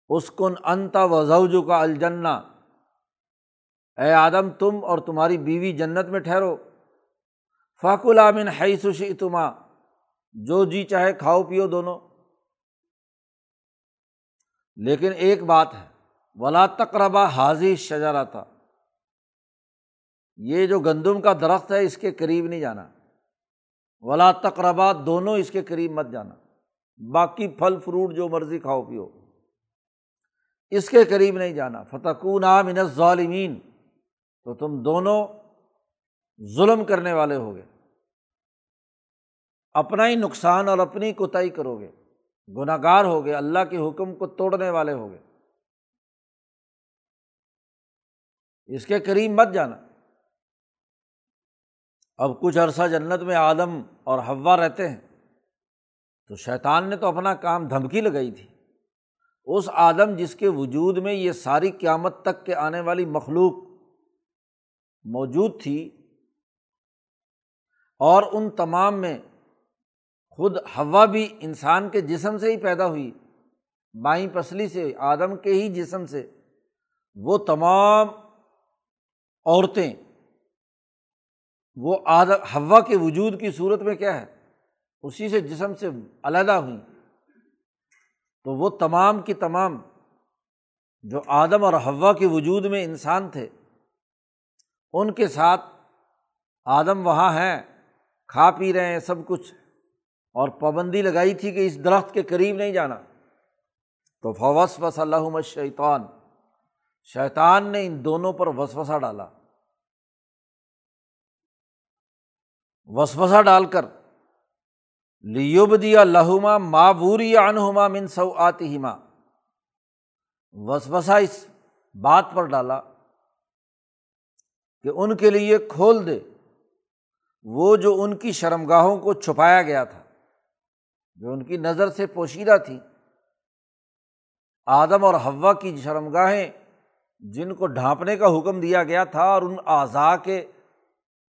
اس کن انتا وضو کا الجنا اے آدم، تم اور تمہاری بیوی جنت میں ٹھہرو۔ فاق العامن حیثی تما جو جی چاہے کھاؤ پیو دونوں۔ لیکن ایک بات ہے، ولا تقربہ حاضی شجارا تھا یہ جو گندم کا درخت ہے، اس کے قریب نہیں جانا۔ ولا تقربہ دونوں اس کے قریب مت جانا۔ باقی پھل، فروٹ، جو مرضی کھاؤ، پیو۔ اس کے قریب نہیں جانا۔ فتح من ظالمین تو تم دونوں ظلم کرنے والے ہو گئے اپنا ہی نقصان اور اپنی کوتاہی کرو گے۔ گناہ گار ہو گئے، اللہ کے حکم کو توڑنے والے ہو گئے۔ اس کے قریب مت جانا۔ اب کچھ عرصہ جنت میں آدم اور ہوا رہتے ہیں، تو شیطان نے تو اپنا کام دھمکی لگائی تھی۔ اس آدم جس کے وجود میں یہ ساری قیامت تک کے آنے والی مخلوق موجود تھی، اور ان تمام میں خود ہوا بھی انسان کے جسم سے ہی پیدا ہوئی، بائیں پسلی سے، آدم کے ہی جسم سے۔ وہ تمام عورتیں، وہ آدم ہوا کے وجود کی صورت میں کیا ہے؟ اسی سے جسم سے علیحدہ ہوئیں۔ تو وہ تمام کی تمام جو آدم اور ہوا کے وجود میں انسان تھے، ان کے ساتھ آدم وہاں ہیں، کھا پی رہے ہیں، سب کچھ۔ اور پابندی لگائی تھی کہ اس درخت کے قریب نہیں جانا۔ تو فوس وس اللہ شیطان شیطان نے ان دونوں پر وسوسا ڈالا۔ وسوسا ڈال کر لیوب دیا لہما ماں انہما من سو آتی ہما وسوسا اس بات پر ڈالا کہ ان کے لیے کھول دے، وہ جو ان کی شرمگاہوں کو چھپایا گیا تھا۔ جو ان کی نظر سے پوشیدہ تھی۔ آدم اور ہوا کی شرمگاہیں جن کو ڈھانپنے کا حکم دیا گیا تھا اور ان اعضاء کے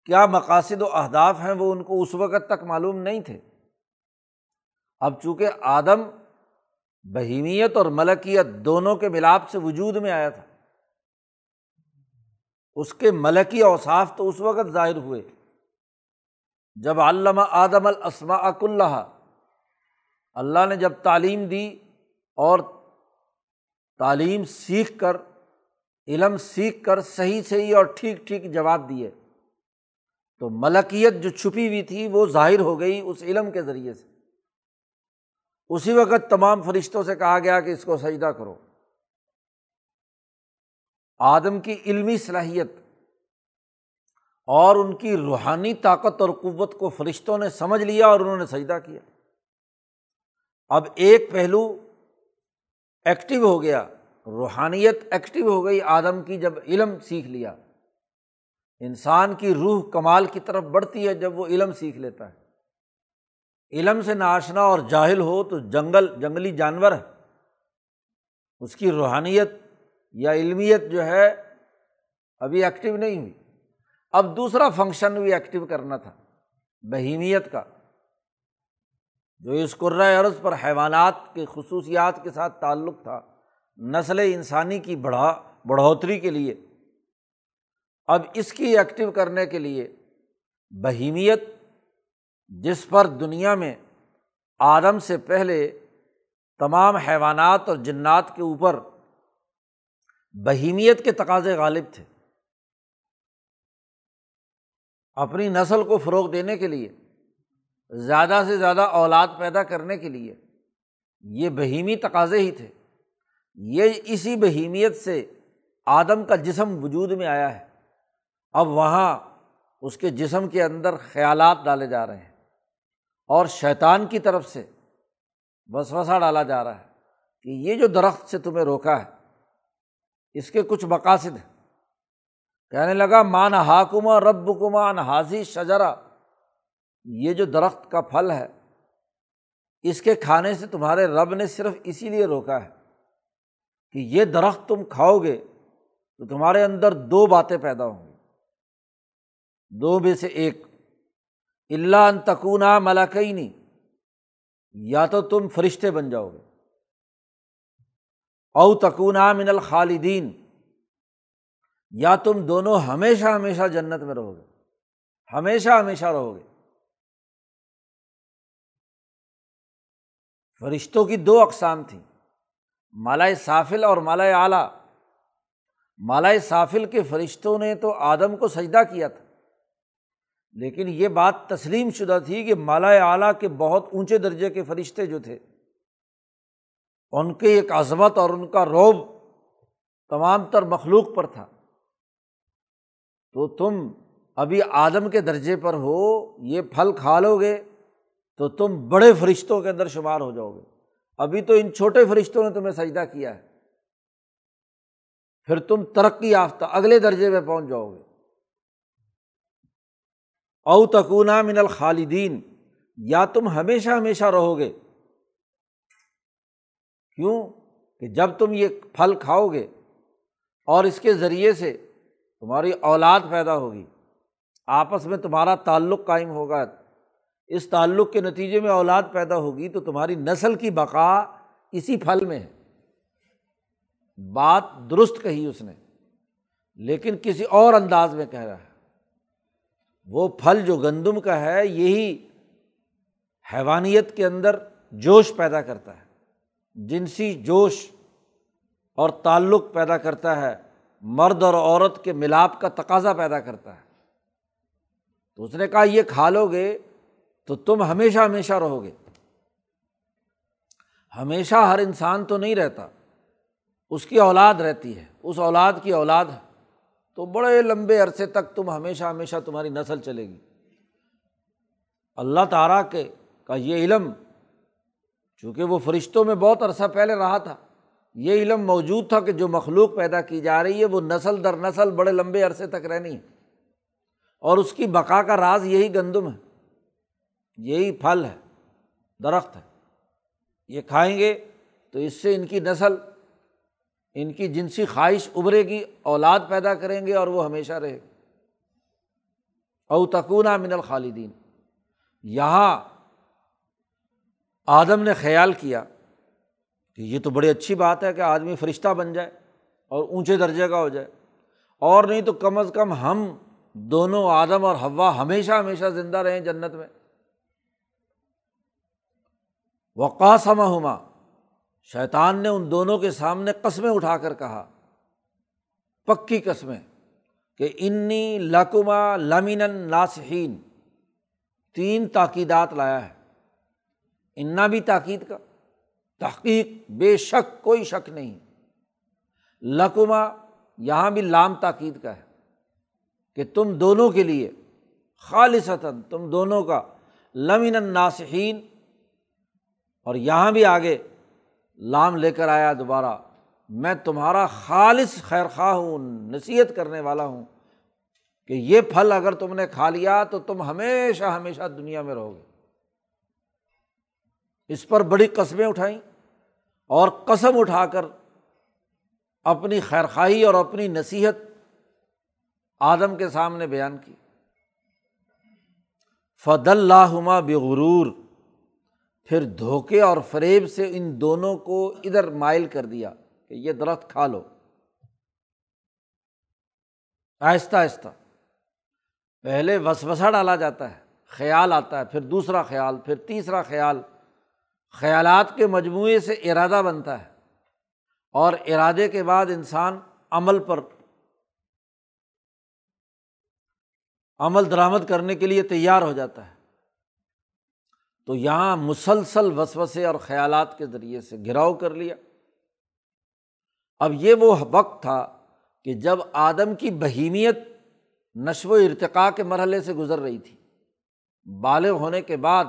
کیا مقاصد و اہداف ہیں وہ ان کو اس وقت تک معلوم نہیں تھے۔ اب چونکہ آدم بہیمیت اور ملکیت دونوں کے ملاپ سے وجود میں آیا تھا، اس کے ملکی اوصاف تو اس وقت ظاہر ہوئے۔ جب علامہ آدم الاسما اک اللہ اللہ نے جب تعلیم دی اور تعلیم سیکھ کر، علم سیکھ کر صحیح صحیح اور ٹھیک ٹھیک جواب دیے، تو ملکیت جو چھپی ہوئی تھی وہ ظاہر ہو گئی اس علم کے ذریعے سے۔ اسی وقت تمام فرشتوں سے کہا گیا کہ اس کو سجدہ کرو۔ آدم کی علمی صلاحیت اور ان کی روحانی طاقت اور قوت کو فرشتوں نے سمجھ لیا اور انہوں نے سجدہ کیا۔ اب ایک پہلو ایکٹیو ہو گیا، روحانیت ایکٹیو ہو گئی، آدم کی جب علم سیکھ لیا۔ انسان کی روح کمال کی طرف بڑھتی ہے جب وہ علم سیکھ لیتا ہے۔ علم سے ناشنا اور جاہل ہو تو جنگل، جنگلی جانور ہے۔ اس کی روحانیت یا علمیت جو ہے ابھی ایکٹیو نہیں ہوئی۔ اب دوسرا فنکشن بھی ایکٹیو کرنا تھا، بہیمیت کا۔ جو اس عرض پر حیوانات کے خصوصیات کے ساتھ تعلق تھا، نسل انسانی کی بڑھا، بڑھوتری کے لیے، اب اس کی ایکٹیو کرنے کے لیے، بہیمیت، جس پر دنیا میں آدم سے پہلے تمام حیوانات اور جنات کے اوپر بہیمیت کے تقاضے غالب تھے۔ اپنی نسل کو فروغ دینے کے لیے زیادہ سے زیادہ اولاد پیدا کرنے کے لیے یہ بہیمی تقاضے ہی تھے۔ یہ اسی بہیمیت سے آدم کا جسم وجود میں آیا ہے۔ اب وہاں اس کے جسم کے اندر خیالات ڈالے جا رہے ہیں اور شیطان کی طرف سے وسوسا ڈالا جا رہا ہے کہ یہ جو درخت سے تمہیں روکا ہے، اس کے کچھ مقاصد ہیں۔ کہنے لگا مان ہاکما رب کمان حاضی شجرا۔ یہ جو درخت کا پھل ہے، اس کے کھانے سے تمہارے رب نے صرف اسی لیے روکا ہے کہ یہ درخت تم کھاؤ گے تو تمہارے اندر دو باتیں پیدا ہوں گی۔ دو میں سے ایک اللہ ان تکونا ملاقئی یا تو تم فرشتے بن جاؤ گے۔ او تکونا من الخالدین یا تم دونوں ہمیشہ ہمیشہ جنت میں رہو گے۔ ہمیشہ ہمیشہ رہو گے۔ فرشتوں کی دو اقسام تھیں مالائے صافل اور مالائے اعلیٰ۔ مالائے صافل کے فرشتوں نے تو آدم کو سجدہ کیا تھا، لیکن یہ بات تسلیم شدہ تھی کہ مالائے اعلیٰ کے بہت اونچے درجے کے فرشتے جو تھے، ان کی ایک عظمت اور ان کا روب تمام تر مخلوق پر تھا۔ تو تم ابھی آدم کے درجے پر ہو، یہ پھل کھا لو گے۔ تو تم بڑے فرشتوں کے اندر شمار ہو جاؤ گے۔ ابھی تو ان چھوٹے فرشتوں نے تمہیں سجدہ کیا ہے۔ پھر تم ترقی یافتہ اگلے درجے میں پہنچ جاؤ گے۔ او تکونا من الخالدین، یا تم ہمیشہ ہمیشہ رہو گے۔ کیوں؟ کہ جب تم یہ پھل کھاؤ گے اور اس کے ذریعے سے تمہاری اولاد پیدا ہوگی، آپس میں تمہارا تعلق قائم ہوگا۔ اس تعلق کے نتیجے میں اولاد پیدا ہوگی تو تمہاری نسل کی بقا اسی پھل میں ہے۔ بات درست کہی اس نے، لیکن کسی اور انداز میں کہہ رہا ہے۔ وہ پھل جو گندم کا ہے، یہی حیوانیت کے اندر جوش پیدا کرتا ہے۔ جنسی جوش اور تعلق پیدا کرتا ہے۔ مرد اور عورت کے ملاپ کا تقاضا پیدا کرتا ہے۔ تو اس نے کہا، یہ کھا لو گے تو تم ہمیشہ ہمیشہ رہو گے۔ ہمیشہ ہر انسان تو نہیں رہتا، اس کی اولاد رہتی ہے، اس اولاد کی اولاد ہے۔ تو بڑے لمبے عرصے تک تم ہمیشہ ہمیشہ تمہاری نسل چلے گی۔ اللہ تعالیٰ کے کا یہ علم، چونکہ وہ فرشتوں میں بہت عرصہ پہلے رہا تھا، یہ علم موجود تھا کہ جو مخلوق پیدا کی جا رہی ہے، وہ نسل در نسل بڑے لمبے عرصے تک رہنی ہے۔ اور اس کی بقا کا راز یہی گندم ہے۔ یہی پھل ہے، درخت ہے۔ یہ کھائیں گے تو اس سے ان کی نسل، ان کی جنسی خواہش ابھرے گی، اولاد پیدا کریں گے اور وہ ہمیشہ رہے گا اوتکون من الخالدین۔ یہاں آدم نے خیال کیا کہ یہ تو بڑی اچھی بات ہے کہ آدمی فرشتہ بن جائے اور اونچے درجے کا ہو جائے۔ اور نہیں تو کم از کم ہم دونوں، آدم اور ہوا ہمیشہ ہمیشہ زندہ رہیں جنت میں۔ وقاسم ہما شیطان نے ان دونوں کے سامنے قسمیں اٹھا کر کہا، پکی قسمیں کہ انی لکما لمین ناسحین تین تاکیدات لایا ہے۔ انا بھی تاکید کا، تحقیق بے شک کوئی شک نہیں۔ لکما یہاں بھی لام تاکید کا ہے کہ تم دونوں کے لیے خالصتاً تم دونوں کا لمن ناسحین اور یہاں بھی آگے لام لے کر آیا دوبارہ، میں تمہارا خالص خیر خواہ ہوں، نصیحت کرنے والا ہوں کہ یہ پھل اگر تم نے کھا لیا تو تم ہمیشہ ہمیشہ دنیا میں رہو گے۔ اس پر بڑی قصبیں اٹھائیں اور قسم اٹھا کر اپنی خیر خواہی اور اپنی نصیحت آدم کے سامنے بیان کی۔ فد اللہ بغرور پھر دھوکے اور فریب سے ان دونوں کو ادھر مائل کر دیا کہ یہ درخت کھا لو۔ آہستہ آہستہ۔ پہلے وسوسا ڈالا جاتا ہے، خیال آتا ہے، پھر دوسرا خیال، پھر تیسرا خیال۔ خیالات کے مجموعے سے ارادہ بنتا ہے۔ اور ارادے کے بعد انسان عمل پر، عمل درآمد کرنے کے لیے تیار ہو جاتا ہے۔ تو یہاں مسلسل وسوسے اور خیالات کے ذریعے سے گھراؤ کر لیا۔ اب یہ وہ وقت تھا کہ جب آدم کی بہیمیت نشو و ارتقاء کے مرحلے سے گزر رہی تھی۔ بالغ ہونے کے بعد،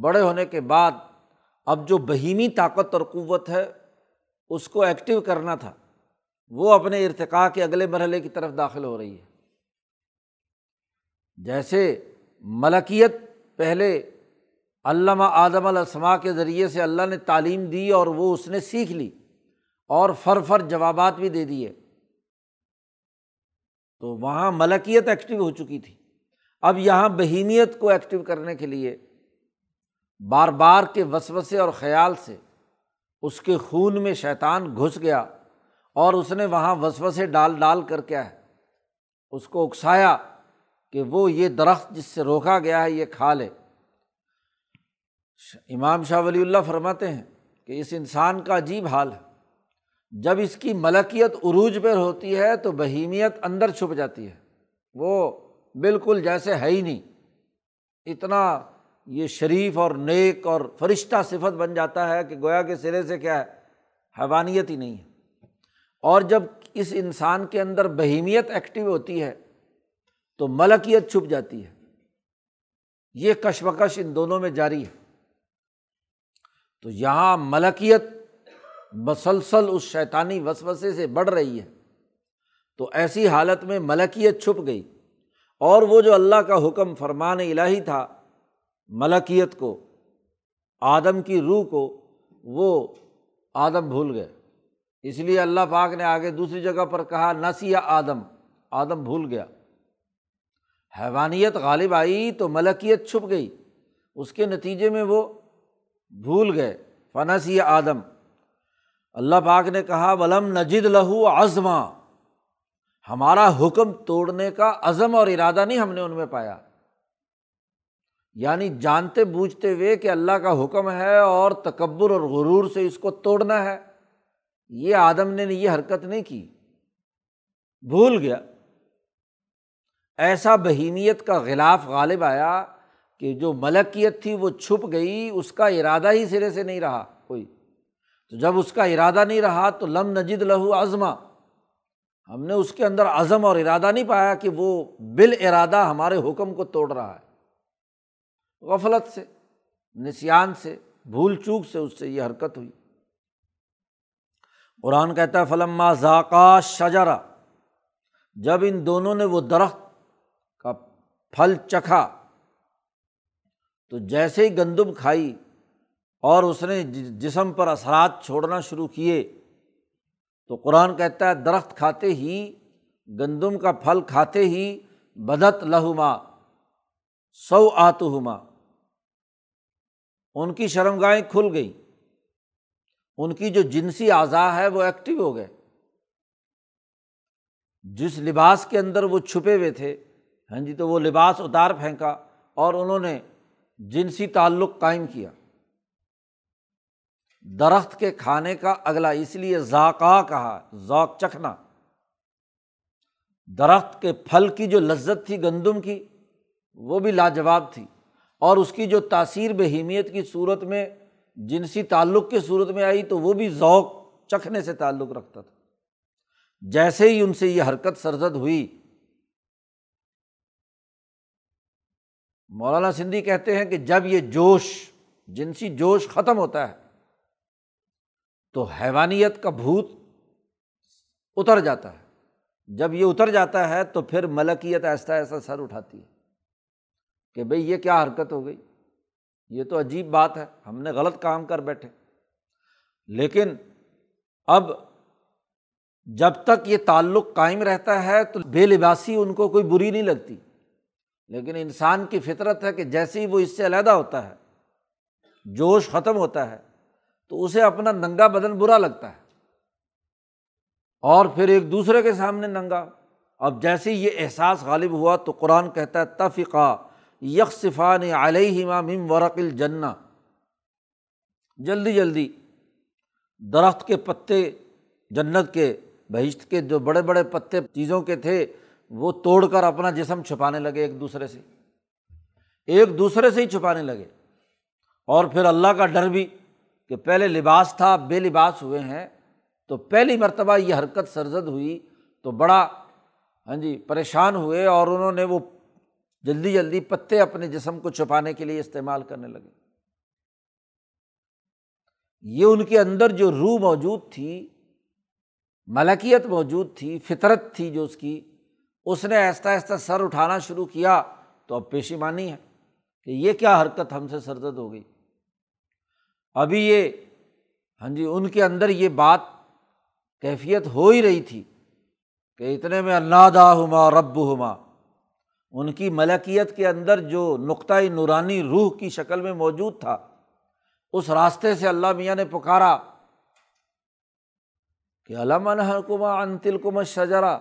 بڑے ہونے کے بعد اب جو بہیمی طاقت اور قوت ہے، اس کو ایکٹیو کرنا تھا۔ وہ اپنے ارتقاء کے اگلے مرحلے کی طرف داخل ہو رہی ہے۔ جیسے ملکیت پہلے علامہ آدم الاسما کے ذریعے سے اللہ نے تعلیم دی اور وہ اس نے سیکھ لی اور فر فر جوابات بھی دے دیے۔ تو وہاں ملکیت ایکٹیو ہو چکی تھی۔ اب یہاں بہیمیت کو ایکٹیو کرنے کے لیے بار بار کے وسوسے اور خیال سے اس کے خون میں شیطان گھس گیا اور اس نے وہاں وسوسے ڈال ڈال کر کیا ہے اس کو اکسایا کہ وہ یہ درخت جس سے روکا گیا ہے یہ کھا لے۔ امام شاہ ولی اللہ فرماتے ہیں کہ اس انسان کا عجیب حال ہے۔ جب اس کی ملکیت عروج پر ہوتی ہے تو بہیمیت اندر چھپ جاتی ہے۔ وہ بالکل جیسے ہے ہی نہیں۔ اتنا یہ شریف اور نیک اور فرشتہ صفت بن جاتا ہے کہ گویا کے سرے سے کیا ہے، حیوانیت ہی نہیں ہے۔ اور جب اس انسان کے اندر بہیمیت ایکٹیو ہوتی ہے تو ملکیت چھپ جاتی ہے۔ یہ کشمکش ان دونوں میں جاری ہے۔ تو یہاں ملکیت مسلسل اس شیطانی وسوسے سے بڑھ رہی ہے۔ تو ایسی حالت میں ملکیت چھپ گئی۔ اور وہ جو اللہ کا حکم فرمان الہی تھا، ملکیت کو، آدم کی روح کو، وہ آدم بھول گئے۔ اس لیے اللہ پاک نے آگے دوسری جگہ پر کہا نسیا آدم آدم بھول گیا۔ حیوانیت غالب آئی تو ملکیت چھپ گئی۔ اس کے نتیجے میں وہ بھول گئے۔ فنسی آدم۔ اللہ پاک نے کہا، ولم نجد لہو ازما ہمارا حکم توڑنے کا عزم اور ارادہ نہیں ہم نے ان میں پایا۔ یعنی جانتے بوجھتے ہوئے کہ اللہ کا حکم ہے اور تکبر اور غرور سے اس کو توڑنا ہے۔ یہ آدم نے یہ حرکت نہیں کی۔ بھول گیا۔ ایسا بہیمیت کا غلاف غالب آیا کہ جو ملکیت تھی وہ چھپ گئی، اس کا ارادہ ہی سرے سے نہیں رہا کوئی۔ تو جب اس کا ارادہ نہیں رہا تو لم نجد لہو ازما ہم نے اس کے اندر عزم اور ارادہ نہیں پایا کہ وہ بال ارادہ ہمارے حکم کو توڑ رہا ہے۔ غفلت سے نسان سے، بھول چوک سے اس سے یہ حرکت ہوئی۔ قرآن کہتا ہے، فلما ذاکہ شجرا جب ان دونوں نے وہ درخت کا پھل چکھا تو جیسے ہی گندم کھائی اور اس نے جسم پر اثرات چھوڑنا شروع کیے، تو قرآن کہتا ہے، درخت کھاتے ہی، گندم کا پھل کھاتے ہی بدت لہما سو آتما ان کی شرم گاہیں کھل گئی ان کی جو جنسی اعضاء ہے، وہ ایکٹیو ہو گئے۔ جس لباس کے اندر وہ چھپے ہوئے تھے ہاں جی تو وہ لباس اتار پھینکا اور انہوں نے جنسی تعلق قائم کیا۔ درخت کے کھانے کا اگلا اس لیے ذاکہ کہا ذوق چکھنا۔ درخت کے پھل کی جو لذت تھی گندم کی، وہ بھی لاجواب تھی۔ اور اس کی جو تاثیر بہیمیت کی صورت میں جنسی تعلق کی صورت میں آئی تو وہ بھی ذوق چکھنے سے تعلق رکھتا تھا۔ جیسے ہی ان سے یہ حرکت سرزد ہوئی مولانا سندھی کہتے ہیں کہ جب یہ جوش، جنسی جوش ختم ہوتا ہے، تو حیوانیت کا بھوت اتر جاتا ہے۔ جب یہ اتر جاتا ہے، تو پھر ملکیت ایسا ایسا سر اٹھاتی ہے کہ بھائی یہ کیا حرکت ہو گئی؟ یہ تو عجیب بات ہے، ہم نے غلط کام کر بیٹھے۔ لیکن اب جب تک یہ تعلق قائم رہتا ہے، تو بے لباسی ان کو کوئی بری نہیں لگتی۔ لیکن انسان کی فطرت ہے کہ جیسے ہی وہ اس سے علیحدہ ہوتا ہے، جوش ختم ہوتا ہے، تو اسے اپنا ننگا بدن برا لگتا ہے۔ اور پھر ایک دوسرے کے سامنے ننگا۔ اب جیسے ہی یہ احساس غالب ہوا تو قرآن کہتا ہے تفقہ یکصفان علیہ مم ورق الجنا جلدی جلدی درخت کے پتے، جنت کے بہشت کے جو بڑے بڑے پتے، چیزوں کے تھے وہ توڑ کر اپنا جسم چھپانے لگے ایک دوسرے سے۔ ایک دوسرے سے ہی چھپانے لگے۔ اور پھر اللہ کا ڈر بھی کہ پہلے لباس تھا بے لباس ہوئے ہیں۔ تو پہلی مرتبہ یہ حرکت سرزد ہوئی تو بڑا ہاں جی پریشان ہوئے اور انہوں نے وہ جلدی جلدی پتے اپنے جسم کو چھپانے کے لیے استعمال کرنے لگے۔ یہ ان کے اندر جو روح موجود تھی، ملکیت موجود تھی، فطرت تھی جو اس کی اس نے آہستہ آہستہ سر اٹھانا شروع کیا تو اب پیشیمانی ہے کہ یہ کیا حرکت ہم سے سرزد ہو گئی۔ ابھی یہ ہاں جی ان کے اندر یہ بات کیفیت ہو ہی رہی تھی کہ اتنے میں اللہ دا ہما رب ہما ان کی ملکیت کے اندر جو نقطۂ نورانی روح کی شکل میں موجود تھا، اس راستے سے اللہ میاں نے پکارا کہ علامہ حکمہ انتل کم شجرا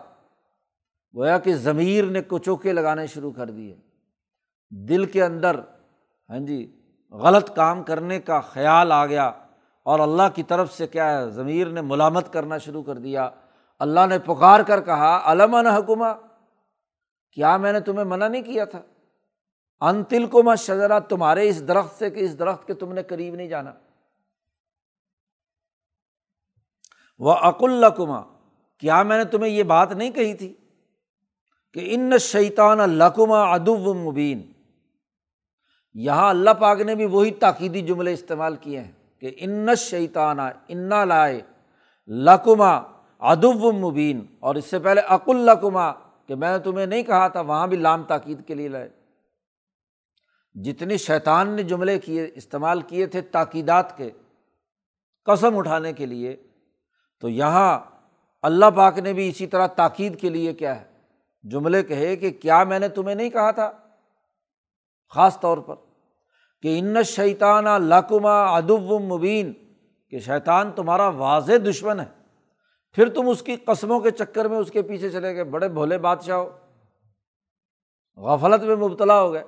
گویا کہ ضمیر نے کچوکے لگانے شروع کر دیے۔ دل کے اندر ہاں جی غلط کام کرنے کا خیال آ گیا اور اللہ کی طرف سے کیا ہے، ضمیر نے ملامت کرنا شروع کر دیا۔ اللہ نے پکار کر کہا علامہ حکمہ کیا میں نے تمہیں منع نہیں کیا تھا؟ ان تل کو مت شجرا تمہارے اس درخت سے کہ اس درخت کے تم نے قریب نہیں جانا۔ وہ عق کیا میں نے تمہیں یہ بات نہیں کہی تھی؟ کہ ان شیطان لقما ادب مبین۔ یہاں اللہ پاک نے بھی وہی تاکیدی جملے استعمال کیے ہیں کہ ان شیطانہ انا لائے لقما ادب مبین۔ اور اس سے پہلے عق القما کہ میں نے تمہیں نہیں کہا تھا، وہاں بھی لام تاکید کے لیے لائے۔ جتنی شیطان نے جملے کیے، استعمال کیے تھے تاکیدات کے قسم اٹھانے کے لیے، تو یہاں اللہ پاک نے بھی اسی طرح تاکید کے لیے کیا ہے۔ جملے کہے کہ کیا میں نے تمہیں نہیں کہا تھا؟ خاص طور پر کہ ان شیطان لقمہ ادب مبین، کہ شیطان تمہارا واضح دشمن ہے۔ پھر تم اس کی قسموں کے چکر میں اس کے پیچھے چلے گئے۔ بڑے بھولے بادشاہ ہو غفلت میں مبتلا ہو گئے۔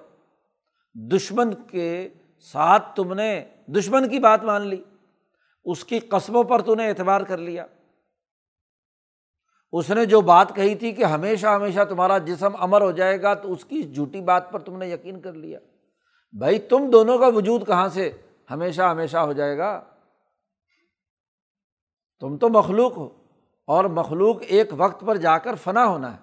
دشمن کے ساتھ تم نے دشمن کی بات مان لی۔ اس کی قسموں پر تو نے اعتبار کر لیا۔ اس نے جو بات کہی تھی کہ ہمیشہ ہمیشہ تمہارا جسم امر ہو جائے گا، تو اس کی جھوٹی بات پر تم نے یقین کر لیا۔ بھائی، تم دونوں کا وجود کہاں سے ہمیشہ ہمیشہ ہو جائے گا؟ تم تو مخلوق ہو اور مخلوق ایک وقت پر جا کر فنا ہونا ہے۔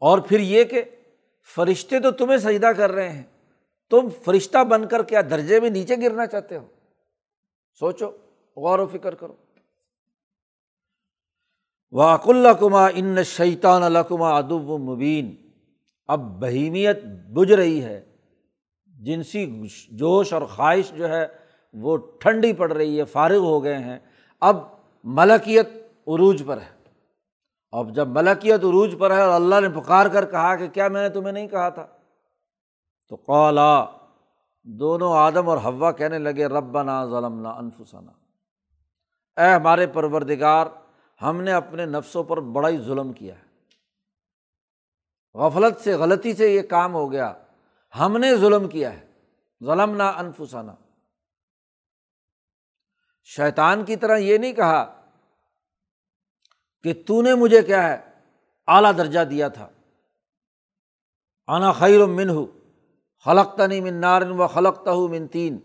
اور پھر یہ کہ فرشتے تو تمہیں سجدہ کر رہے ہیں۔ تم فرشتہ بن کر کیا درجے میں نیچے گرنا چاہتے ہو؟ سوچو۔ غور و فکر کرو۔ واق اللہ کما ان شیطان القما ادب و مبین اب بہیمیت بجھ رہی ہے۔ جنسی جوش اور خواہش جو ہے وہ ٹھنڈی پڑ رہی ہے، فارغ ہو گئے ہیں۔ اب ملکیت عروج پر ہے۔ اب جب ملکیت عروج پر ہے اور اللہ نے پکار کر کہا کہ کیا میں نے تمہیں نہیں کہا تھا؟ تو قولا دونوں آدم اور ہوا کہنے لگے رب نا ظلم اے ہمارے پروردگار، ہم نے اپنے نفسوں پر بڑا ہی ظلم کیا ہے۔ غفلت سے، غلطی سے یہ کام ہو گیا۔ ہم نے ظلم کیا ہے۔ ظلم نہ انفسانہ شیطان کی طرح یہ نہیں کہا کہ تو نے مجھے کیا ہے، اعلیٰ درجہ دیا تھا۔ آنا خیر من ہو خلقتا نہیں من نارن و خلقتا ہوں من تین۔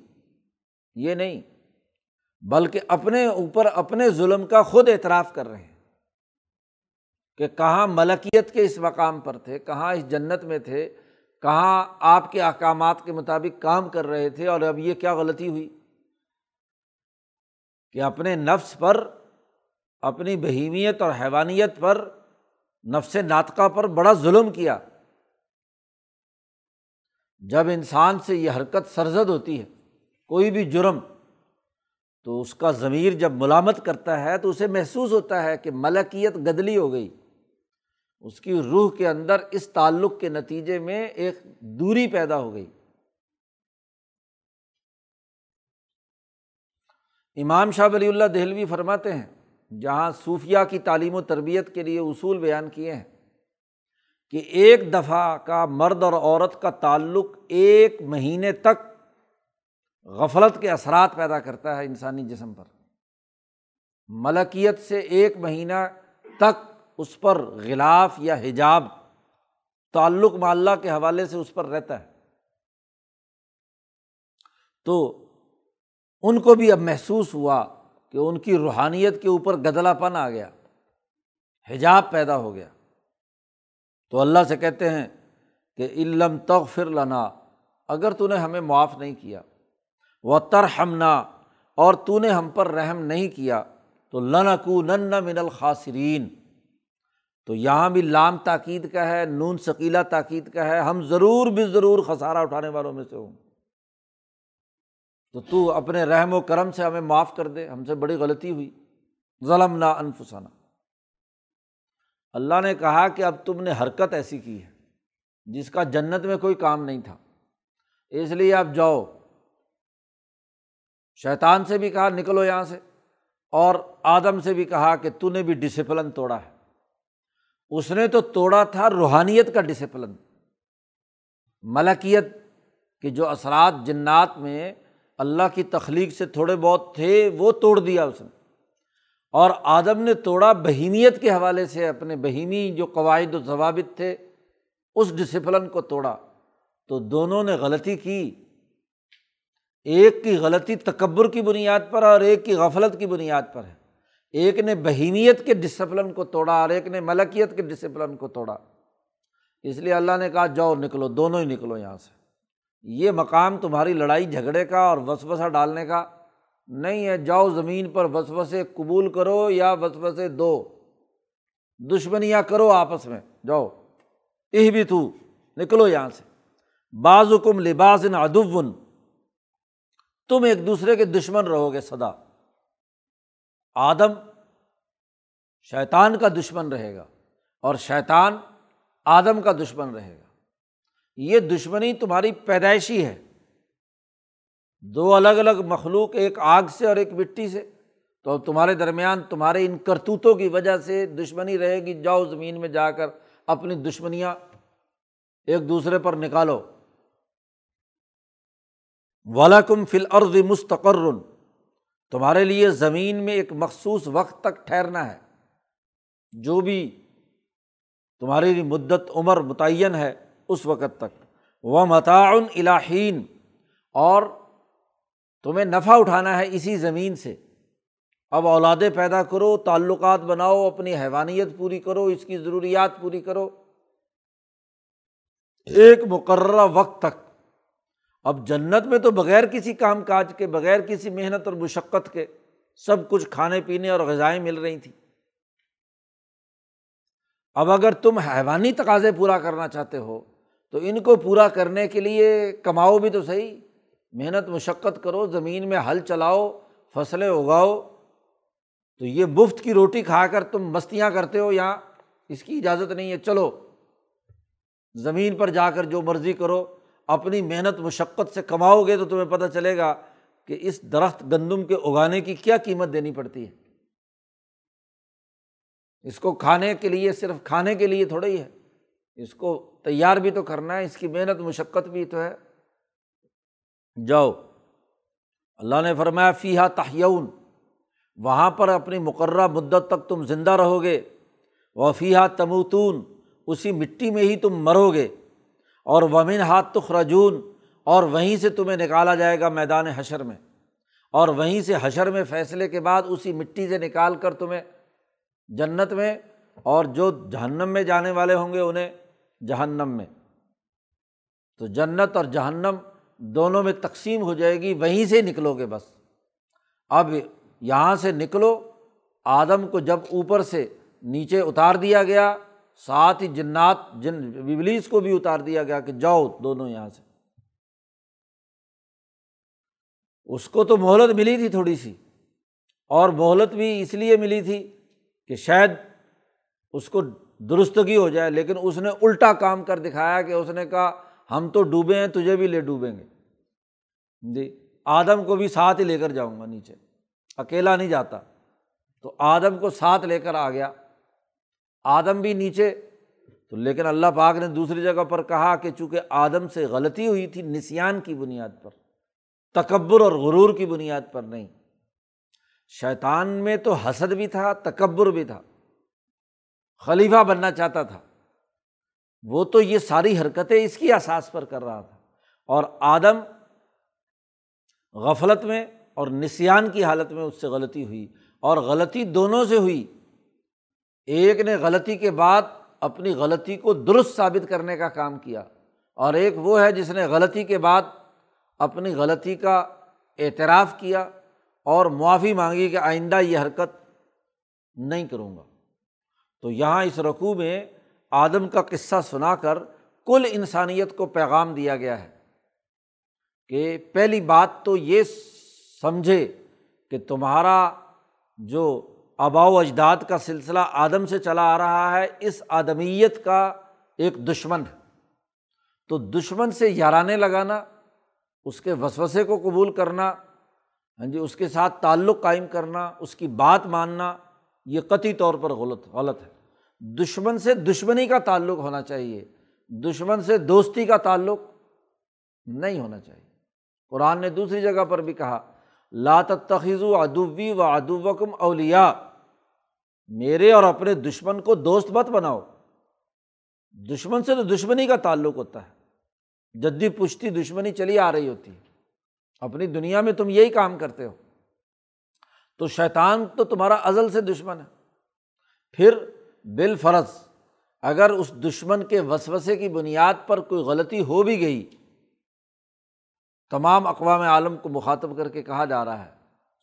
یہ نہیں۔ بلکہ اپنے اوپر اپنے ظلم کا خود اعتراف کر رہے ہیں کہ کہاں ملکیت کے اس مقام پر تھے، کہاں اس جنت میں تھے، کہاں آپ کے احکامات کے مطابق کام کر رہے تھے اور اب یہ کیا غلطی ہوئی؟ کہ اپنے نفس پر، اپنی بہیمیت اور حیوانیت پر نفس ناطقہ پر بڑا ظلم کیا۔ جب انسان سے یہ حرکت سرزد ہوتی ہے، کوئی بھی جرم تو اس کا ضمیر جب ملامت کرتا ہے تو اسے محسوس ہوتا ہے کہ ملکیت گدلی ہو گئی۔ اس کی روح کے اندر اس تعلق کے نتیجے میں ایک دوری پیدا ہو گئی۔ امام شاہ ولی اللہ دہلوی فرماتے ہیں، جہاں صوفیہ کی تعلیم و تربیت کے لیے اصول بیان کیے ہیں کہ ایک دفعہ کا مرد اور عورت کا تعلق ایک مہینے تک غفلت کے اثرات پیدا کرتا ہے انسانی جسم پر۔ ملکیت سے ایک مہینہ تک اس پر غلاف یا حجاب، تعلق معلّہ کے حوالے سے اس پر رہتا ہے۔ تو ان کو بھی اب محسوس ہوا کہ ان کی روحانیت کے اوپر گدلا پن آ گیا، حجاب پیدا ہو گیا۔ تو اللہ سے کہتے ہیں کہ علم تغفر لنا اگر تو نے ہمیں معاف نہیں کیا۔ و ترہمنا اور تو نے ہم پر رحم نہیں کیا، تو لنکو نن من الخاصرین تو یہاں بھی لام تاکید کا ہے، نون ثقیلا تاکید کا ہے، ہم ضرور بھی ضرور خسارہ اٹھانے والوں میں سے ہوں۔ تو تو اپنے رحم و کرم سے ہمیں معاف کر دے، ہم سے بڑی غلطی ہوئی۔ ظلم نا انفسانہ اللہ نے کہا کہ اب تم نے حرکت ایسی کی ہے، جس کا جنت میں کوئی کام نہیں تھا۔ اس لیے آپ جاؤ۔ شیطان سے بھی کہا نکلو یہاں سے، اور آدم سے بھی کہا کہ تو نے بھی ڈسپلن توڑا ہے۔ اس نے تو توڑا تھا روحانیت کا ڈسپلن ملکیت کے جو اثرات جنات میں اللہ کی تخلیق سے تھوڑے بہت تھے، وہ توڑ دیا اس نے۔ اور آدم نے توڑا بہیمیت کے حوالے سے اپنے بہیمی جو قواعد و ضوابط تھے، اس ڈسپلن کو توڑا۔ تو دونوں نے غلطی کی۔ ایک کی غلطی تکبر کی بنیاد پر اور ایک کی غفلت کی بنیاد پر ہے۔ ایک نے بہیمیت کے ڈسپلن کو توڑا اور ایک نے ملکیت کے ڈسپلن کو توڑا۔ اس لیے اللہ نے کہا، جاؤ نکلو، دونوں ہی نکلو یہاں سے۔ یہ مقام تمہاری لڑائی، جھگڑے کا اور وسوسہ ڈالنے کا نہیں ہے۔ جاؤ زمین پر وسوسے قبول کرو یا وسوسے دو۔ دشمنیاں کرو آپس میں۔ جاؤ۔ یہ بھی تو نکلو یہاں سے۔ بعض حکم لباس ادب تم ایک دوسرے کے دشمن رہو گے سدا آدم شیطان کا دشمن رہے گا اور شیطان آدم کا دشمن رہے گا۔ یہ دشمنی تمہاری پیدائشی ہے۔ دو الگ الگ مخلوق ایک آگ سے اور ایک مٹی سے۔ تو تمہارے درمیان تمہارے ان کرتوتوں کی وجہ سے دشمنی رہے گی۔ جاؤ زمین میں جا کر اپنی دشمنیاں ایک دوسرے پر نکالو۔ ولاکم فل عرض مستقر۔ تمہارے لیے زمین میں ایک مخصوص وقت تک ٹھہرنا ہے۔ جو بھی تمہاری مدت، عمر متعین ہے، اس وقت تک۔ وہ متعن الہین اور تمہیں نفع اٹھانا ہے اسی زمین سے۔ اب اولادیں پیدا کرو، تعلقات بناؤ، اپنی حیوانیت پوری کرو، اس کی ضروریات پوری کرو۔ ایک مقررہ وقت تک۔ اب جنت میں تو بغیر کسی کام کاج کے، بغیر کسی محنت اور مشقت کے سب کچھ کھانے پینے اور غذائیں مل رہی تھیں۔ اب اگر تم حیوانی تقاضے پورا کرنا چاہتے ہو، تو ان کو پورا کرنے کے لیے کماؤ بھی تو صحیح۔ محنت، مشقت کرو، زمین میں ہل چلاؤ، فصلیں اگاؤ۔ تو یہ مفت کی روٹی کھا کر تم مستیاں کرتے ہو یہاں اس کی اجازت نہیں ہے؟ چلو، زمین پر جا کر جو مرضی کرو اپنی محنت مشقت سے کماؤ گے تو تمہیں پتہ چلے گا کہ اس درخت گندم کے اگانے کی کیا قیمت دینی پڑتی ہے۔ اس کو کھانے کے لیے صرف کھانے کے لیے تھوڑا ہی ہے۔ اس کو تیار بھی تو کرنا ہے، اس کی محنت مشقت بھی تو ہے۔ جاؤ۔ اللہ نے فرمایا فی تحیون۔ وہاں پر اپنی مقررہ مدت تک تم زندہ رہو گے۔ وہ فی تموتون۔ اسی مٹی میں ہی تم مرو گے۔ اور ومن ہاتھ تخرجون، اور وہیں سے تمہیں نکالا جائے گا میدان حشر میں۔ اور وہیں سے حشر میں فیصلے کے بعد اسی مٹی سے نکال کر تمہیں جنت میں اور جو جہنم میں جانے والے ہوں گے انہیں جہنم میں۔ تو جنت اور جہنم دونوں میں تقسیم ہو جائے گی، وہیں سے نکلو گے بس۔ اب یہاں سے نکلو، آدم کو جب اوپر سے نیچے اتار دیا گیا ساتھ ہی جنات، جن وبلیس کو بھی اتار دیا گیا کہ جاؤ دونوں یہاں سے۔ اس کو تو مہلت ملی تھی تھوڑی سی، اور مہلت بھی اس لیے ملی تھی کہ شاید اس کو درستگی ہو جائے، لیکن اس نے الٹا کام کر دکھایا کہ اس نے کہا، ہم تو ڈوبے ہیں، تجھے بھی لے ڈوبیں گے۔ جی آدم کو بھی ساتھ ہی لے کر جاؤں گا نیچے، اکیلا نہیں جاتا۔ تو آدم کو ساتھ لے کر آ گیا۔ آدم بھی نیچے، تو لیکن اللہ پاک نے دوسری جگہ پر کہا کہ چونکہ آدم سے غلطی ہوئی تھی نسیان کی بنیاد پر، تکبر اور غرور کی بنیاد پر نہیں۔ شیطان میں تو حسد بھی تھا، تکبر بھی تھا، خلیفہ بننا چاہتا تھا۔ وہ تو یہ ساری حرکتیں اس کی احساس پر کر رہا تھا۔ اور آدم غفلت میں اور نسیان کی حالت میں اس سے غلطی ہوئی۔ اور غلطی دونوں سے ہوئی۔ ایک نے غلطی کے بعد اپنی غلطی کو درست ثابت کرنے کا کام کیا اور ایک وہ ہے جس نے غلطی کے بعد اپنی غلطی کا اعتراف کیا اور معافی مانگی کہ آئندہ یہ حرکت نہیں کروں گا۔ تو یہاں اس رقوع میں آدم کا قصہ سنا کر کل انسانیت کو پیغام دیا گیا ہے کہ پہلی بات تو یہ سمجھے کہ تمہارا جو آبا و اجداد کا سلسلہ آدم سے چلا آ رہا ہے، اس آدمیت کا ایک دشمن ہے۔ تو دشمن سے یارانے لگانا، اس کے وسوسے کو قبول کرنا ہاں جی اس کے ساتھ تعلق قائم کرنا، اس کی بات ماننا، یہ قطعی طور پر غلط غلط ہے۔ دشمن سے دشمنی کا تعلق ہونا چاہیے، دشمن سے دوستی کا تعلق نہیں ہونا چاہیے۔ قرآن نے دوسری جگہ پر بھی کہا لات تخیض و ادوی و ادوکم اولیا میرے اور اپنے دشمن کو دوست مت بناؤ۔ دشمن سے تو دشمنی کا تعلق ہوتا ہے۔ جدی پشتی دشمنی چلی آ رہی ہوتی ہے۔ اپنی دنیا میں تم یہی کام کرتے ہو۔ تو شیطان تو تمہارا ازل سے دشمن ہے۔ پھر بال فرض اگر اس دشمن کے وسوسے کی بنیاد پر کوئی غلطی ہو بھی گئی، تمام اقوام عالم کو مخاطب کر کے کہا جا رہا ہے۔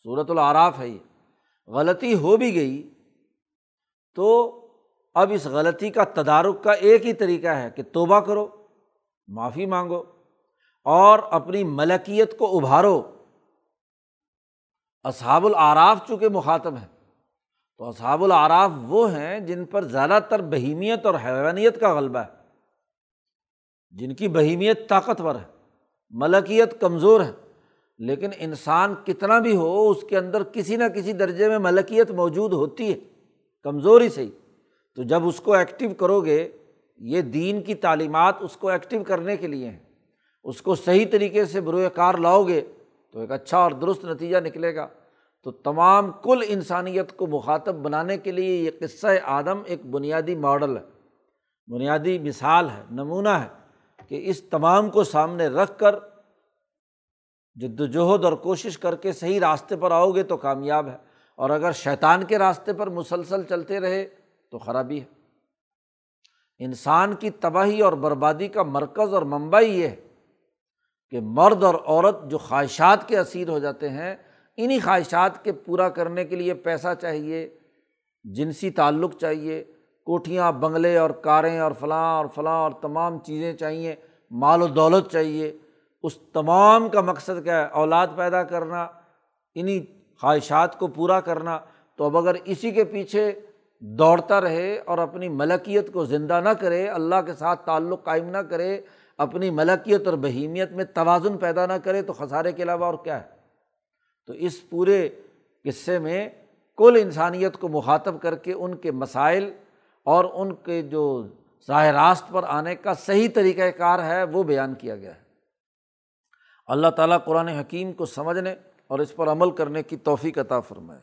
صورت العراف ہے یہ۔ غلطی ہو بھی گئی تو اب اس غلطی کا تدارک کا ایک ہی طریقہ ہے کہ توبہ کرو، معافی مانگو اور اپنی ملکیت کو ابھارو۔ اصحاب العراف چونکہ مخاطب ہیں، تو اصحاب العراف وہ ہیں جن پر زیادہ تر بہیمیت اور حیوانیت کا غلبہ ہے۔ جن کی بہیمیت طاقتور ہے، ملکیت کمزور ہے، لیکن انسان کتنا بھی ہو، اس کے اندر کسی نہ کسی درجے میں ملکیت موجود ہوتی ہے۔ کمزور ہی صحیح۔ تو جب اس کو ایکٹیو کرو گے یہ دین کی تعلیمات اس کو ایکٹیو کرنے کے لیے ہیں۔ اس کو صحیح طریقے سے بروئے کار لاؤ گے تو ایک اچھا اور درست نتیجہ نکلے گا۔ تو تمام کل انسانیت کو مخاطب بنانے کے لیے یہ قصہ آدم ایک بنیادی ماڈل ہے۔ بنیادی مثال ہے، نمونہ ہے کہ اس تمام کو سامنے رکھ کر جد وجہد اور کوشش کر کے صحیح راستے پر آؤ گے تو کامیاب ہے۔ اور اگر شیطان کے راستے پر مسلسل چلتے رہے تو خرابی ہے۔ انسان کی تباہی اور بربادی کا مرکز اور منبع یہ ہے کہ مرد اور عورت جو خواہشات کے اسیر ہو جاتے ہیں انہیں خواہشات کے پورا کرنے کے لیے پیسہ چاہیے، جنسی تعلق چاہیے، کوٹھیاں، بنگلے اور کاریں اور فلاں اور فلاں اور تمام چیزیں چاہیے، مال و دولت چاہیے۔ اس تمام کا مقصد کیا ہے؟ اولاد پیدا کرنا۔ انہیں خواہشات کو پورا کرنا، تو اب اگر اسی کے پیچھے دوڑتا رہے اور اپنی ملکیت کو زندہ نہ کرے، اللہ کے ساتھ تعلق قائم نہ کرے، اپنی ملکیت اور بہیمیت میں توازن پیدا نہ کرے، تو خسارے کے علاوہ اور کیا ہے؟ تو اس پورے قصے میں کل انسانیت کو مخاطب کر کے ان کے مسائل اور ان کے جو ظاہ راست پر آنے کا صحیح طریقۂ کار ہے، وہ بیان کیا گیا ہے۔ اللہ تعالیٰ قرآن حکیم کو سمجھنے اور اس پر عمل کرنے کی توفیق عطا فرمائے۔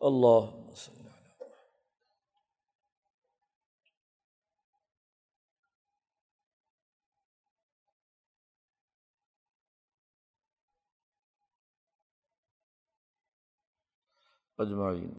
اللہ اجمعین۔